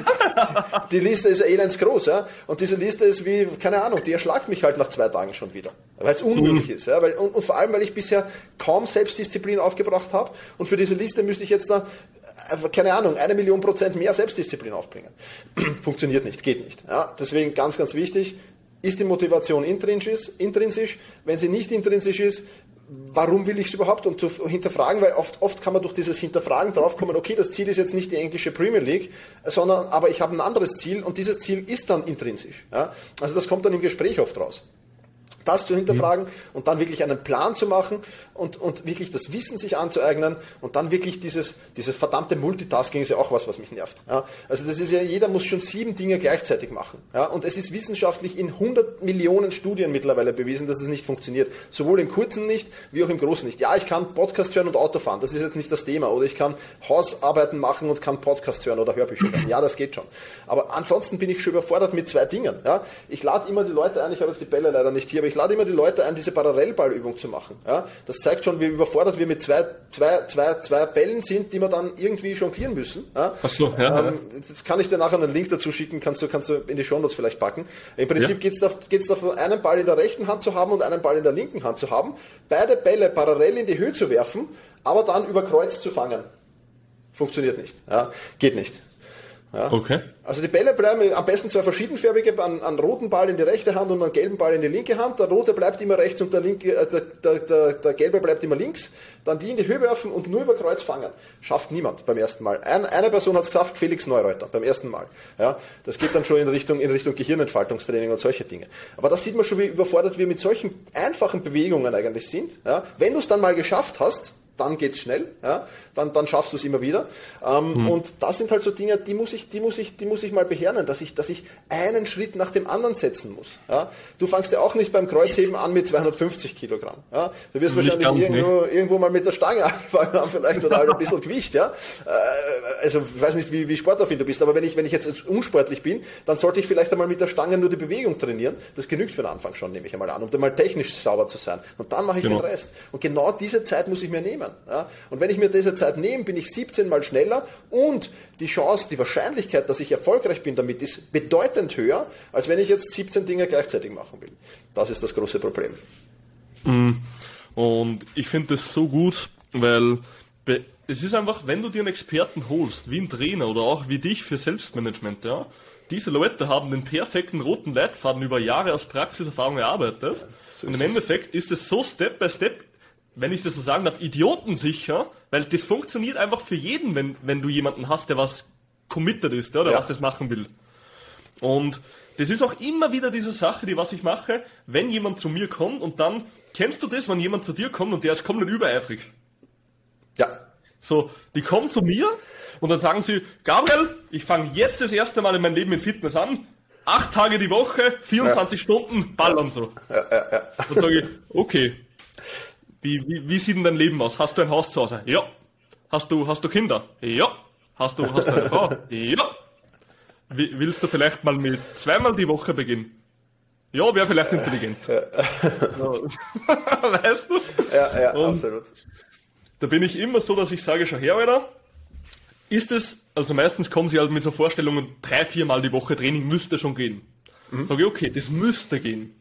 die, Liste ist ja elends groß, ja. Und diese Liste ist wie, keine Ahnung, die erschlagt mich halt nach zwei Tagen schon wieder. Weil es unmöglich mhm. ist. Ja, weil, und, und vor allem, weil ich bisher kaum Selbstdisziplin aufgebracht habe. Und für diese Liste müsste ich jetzt da äh, keine Ahnung, eine Million Prozent mehr Selbstdisziplin aufbringen. Funktioniert nicht, geht nicht. Ja, deswegen ganz, ganz wichtig, ist die Motivation intrinsisch? Wenn sie nicht intrinsisch ist, warum will ich es überhaupt? Und zu hinterfragen, weil oft, oft kann man durch dieses Hinterfragen draufkommen, okay, das Ziel ist jetzt nicht die englische Premier League, sondern aber ich habe ein anderes Ziel und dieses Ziel ist dann intrinsisch. Ja? Also das kommt dann im Gespräch oft raus das zu hinterfragen mhm. und dann wirklich einen Plan zu machen und, und wirklich das Wissen sich anzueignen und dann wirklich dieses, dieses verdammte Multitasking ist ja auch was, was mich nervt. Ja? Also das ist ja, jeder muss schon sieben Dinge gleichzeitig machen. Ja? Und es ist wissenschaftlich in 100 Millionen Studien mittlerweile bewiesen, dass es nicht funktioniert. Sowohl im Kurzen nicht, wie auch im Großen nicht. Ja, ich kann Podcast hören und Auto fahren, das ist jetzt nicht das Thema. Oder ich kann Hausarbeiten machen und kann Podcast hören oder Hörbücher hören. Ja, das geht schon. Aber ansonsten bin ich schon überfordert mit zwei Dingen. Ja? Ich lade immer die Leute ein, ich habe jetzt die Bälle leider nicht hier, aber ich lade immer die Leute ein, diese Parallelballübung zu machen. Ja? Das zeigt schon, wie überfordert wir mit zwei, zwei, zwei, zwei Bällen sind, die wir dann irgendwie jonglieren müssen. Ja? Ach so, ja, ähm, Jetzt kann ich dir nachher einen Link dazu schicken, kannst du, kannst du in die Shownotes vielleicht packen. Im Prinzip ja. geht es davon, einen Ball in der rechten Hand zu haben und einen Ball in der linken Hand zu haben, beide Bälle parallel in die Höhe zu werfen, aber dann über Kreuz zu fangen. Funktioniert nicht. Ja? Geht nicht. Ja? Okay. Also die Bälle bleiben am besten zwei verschiedenfarbige, einen, einen, roten Ball in die rechte Hand und einen gelben Ball in die linke Hand. Der rote bleibt immer rechts und der, linke, äh, der, der, der, der, gelbe bleibt immer links. Dann die in die Höhe werfen und nur über Kreuz fangen. Schafft niemand beim ersten Mal. Ein, eine Person hat es geschafft, Felix Neureuter, beim ersten Mal. Ja, das geht dann schon in Richtung, in Richtung Gehirnentfaltungstraining und solche Dinge. Aber das sieht man schon, wie überfordert wir mit solchen einfachen Bewegungen eigentlich sind. Ja, wenn du es dann mal geschafft hast, dann geht's schnell, ja, dann, dann schaffst du es immer wieder. Ähm, mhm. Und das sind halt so Dinge, die muss ich, die muss ich, die muss ich mal beherren, dass ich, dass ich einen Schritt nach dem anderen setzen muss. Ja. Du fangst ja auch nicht beim Kreuzheben an mit 250 Kilogramm. Ja. Du wirst wahrscheinlich irgendwo, irgendwo mal mit der Stange angefangen haben vielleicht oder halt ein bisschen Gewicht, ja. Äh, also ich weiß nicht, wie, wie sportaffin du bist, aber wenn ich, wenn ich jetzt unsportlich bin, dann sollte ich vielleicht einmal mit der Stange nur die Bewegung trainieren. Das genügt für den Anfang schon, nehme ich einmal an, um dann mal technisch sauber zu sein. Und dann mache ich genau. den Rest. Und genau diese Zeit muss ich mir nehmen. Ja? Und wenn ich mir diese Zeit nehme, bin ich 17 mal schneller und die Chance, die Wahrscheinlichkeit, dass ich erfolgreich bin damit, ist bedeutend höher, als wenn ich jetzt 17 Dinge gleichzeitig machen will. Das ist das große Problem. Mm. Und ich finde das so gut, weil es ist einfach, wenn du dir einen Experten holst, wie ein Trainer oder auch wie dich für Selbstmanagement, ja, diese Leute haben den perfekten roten Leitfaden über Jahre aus Praxiserfahrung erarbeitet. Ja, so und im Endeffekt ist es so Step by Step wenn ich das so sagen darf, idiotensicher, weil das funktioniert einfach für jeden, wenn, wenn du jemanden hast, der was committed ist, ja, der ja. was das machen will. Und das ist auch immer wieder diese Sache, die was ich mache, wenn jemand zu mir kommt und dann, kennst du das, wenn jemand zu dir kommt und der ist komplett übereifrig? Ja. So, die kommen zu mir und dann sagen sie, Gabriel, ich fange jetzt das erste Mal in meinem Leben in Fitness an, acht Tage die Woche, 24 ja. Stunden, ballern so. Ja, ja, ja. Dann sage ich, okay, wie, wie, wie sieht denn dein Leben aus? Hast du ein Haus zu Hause? Ja. Hast du, hast du Kinder? Ja. Hast du, hast du eine Frau? Ja. Willst du vielleicht mal mit zweimal die Woche beginnen? Ja, wäre vielleicht intelligent. weißt du? Ja, ja, Und absolut. Da bin ich immer so, dass ich sage, schau her, Alter, ist es, also meistens kommen sie halt mit so Vorstellungen, drei, viermal die Woche Training müsste schon gehen. Mhm. Sage ich, okay, das müsste gehen.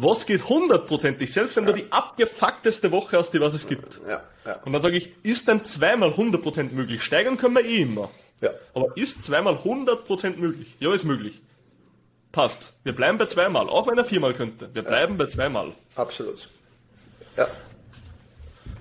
Was geht hundertprozentig, selbst wenn ja. du die abgefuckteste Woche hast, die was es gibt. Ja, ja. Und dann sage ich, ist dann zweimal 100% möglich? Steigern können wir eh immer. Ja. Aber ist zweimal 100% möglich? Ja, ist möglich. Passt. Wir bleiben bei zweimal, auch wenn er viermal könnte. Wir bleiben bei zweimal. Absolut. Ja.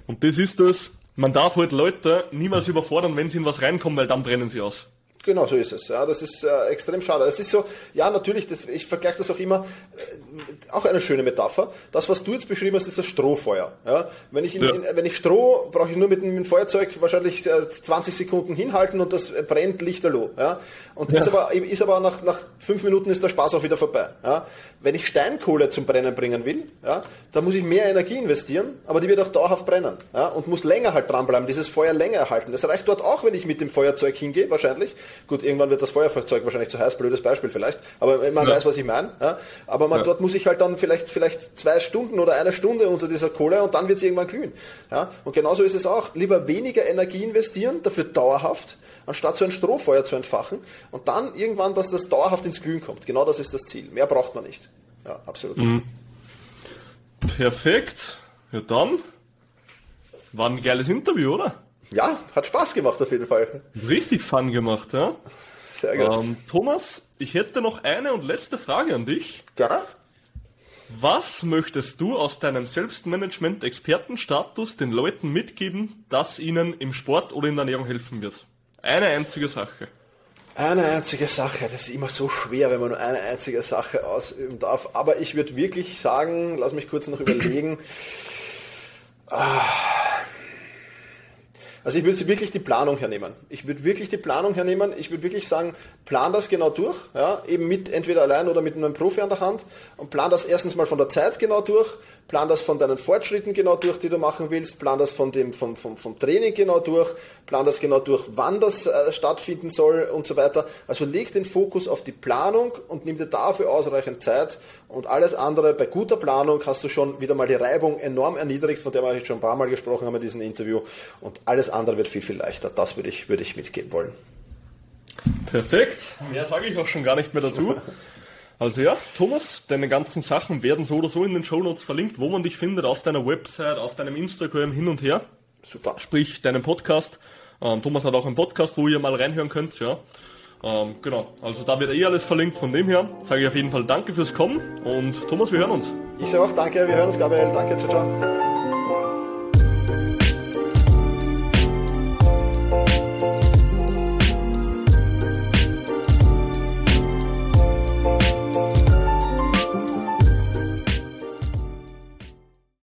Und das ist das, man darf halt Leute niemals überfordern, wenn sie in was reinkommen, weil dann brennen sie aus. Genau, so ist es. Ja, das ist äh, extrem schade. Es ist so, ja, natürlich, das, ich vergleiche das auch immer, äh, auch eine schöne Metapher. Das, was du jetzt beschrieben hast, ist das Strohfeuer. Ja? Wenn, ich in, ja. in, wenn ich Stroh, brauche ich nur mit, dem Feuerzeug wahrscheinlich äh, 20 Sekunden hinhalten und das brennt lichterloh. Ja? Und ja. Ist, aber, ist aber nach, nach fünf Minuten ist der Spaß auch wieder vorbei. Ja? Wenn ich Steinkohle zum Brennen bringen will, ja, dann muss ich mehr Energie investieren, aber die wird auch dauerhaft brennen. Ja? Und muss länger halt dranbleiben, dieses Feuer länger erhalten. Das reicht dort auch, wenn ich mit dem Feuerzeug hingehe, wahrscheinlich Gut, irgendwann wird das Feuerzeug wahrscheinlich zu heiß, blödes Beispiel vielleicht, aber man ja. weiß, was ich meine. Ja? Aber man, ja. dort muss ich halt dann vielleicht, vielleicht zwei Stunden oder eine Stunde unter dieser Kohle und dann wird es irgendwann glühen. Ja? Und genauso ist es auch. Lieber weniger Energie investieren, dafür dauerhaft, anstatt so ein Strohfeuer zu entfachen und dann irgendwann, dass das dauerhaft ins Glühen kommt. Genau das ist das Ziel. Mehr braucht man nicht. Ja, absolut. Mhm. Perfekt. Ja, dann war ein geiles Interview, oder? Ja, hat Spaß gemacht auf jeden Fall. Richtig fun gemacht, ja? Sehr gut. Ähm, Thomas, ich hätte noch eine und letzte Frage an dich. Ja? Was möchtest du aus deinem Selbstmanagement-Expertenstatus den Leuten mitgeben, das ihnen im Sport oder in der Ernährung helfen wird? Eine einzige Sache. Eine einzige Sache, das ist immer so schwer, wenn man nur eine einzige Sache ausüben darf. Aber ich würde wirklich sagen, lass mich kurz noch überlegen. Ah, also ich würde wirklich die Planung hernehmen. Ich würde wirklich die Planung hernehmen. Ich würde wirklich sagen, plan das genau durch, ja, eben mit entweder allein oder mit einem Profi an der Hand und plan das erstens mal von der Zeit genau durch, plan das von deinen Fortschritten genau durch, die du machen willst, plan das von dem, vom, vom, vom Training genau durch, plan das genau durch, wann das äh, stattfinden soll und so weiter. Also leg den Fokus auf die Planung und nimm dir dafür ausreichend Zeit und alles andere, bei guter Planung hast du schon wieder mal die Reibung enorm erniedrigt, von der wir schon ein paar Mal gesprochen haben in diesem Interview und alles andere wird viel, viel leichter. Das würde ich, würde ich mitgeben wollen. Perfekt. Mehr sage ich auch schon gar nicht mehr dazu. Also ja, Thomas, deine ganzen Sachen werden so oder so in den Show Notes verlinkt, wo man dich findet, auf deiner Website, auf deinem Instagram, hin und her. Super. Sprich, deinen Podcast. Ähm, Thomas hat auch einen Podcast, wo ihr mal reinhören könnt, ja. Ähm, genau, also da wird eh alles verlinkt, von dem her sage ich auf jeden Fall danke fürs Kommen und Thomas, wir hören uns. Ich sage auch danke, wir hören uns, Gabriel, danke, ciao, ciao.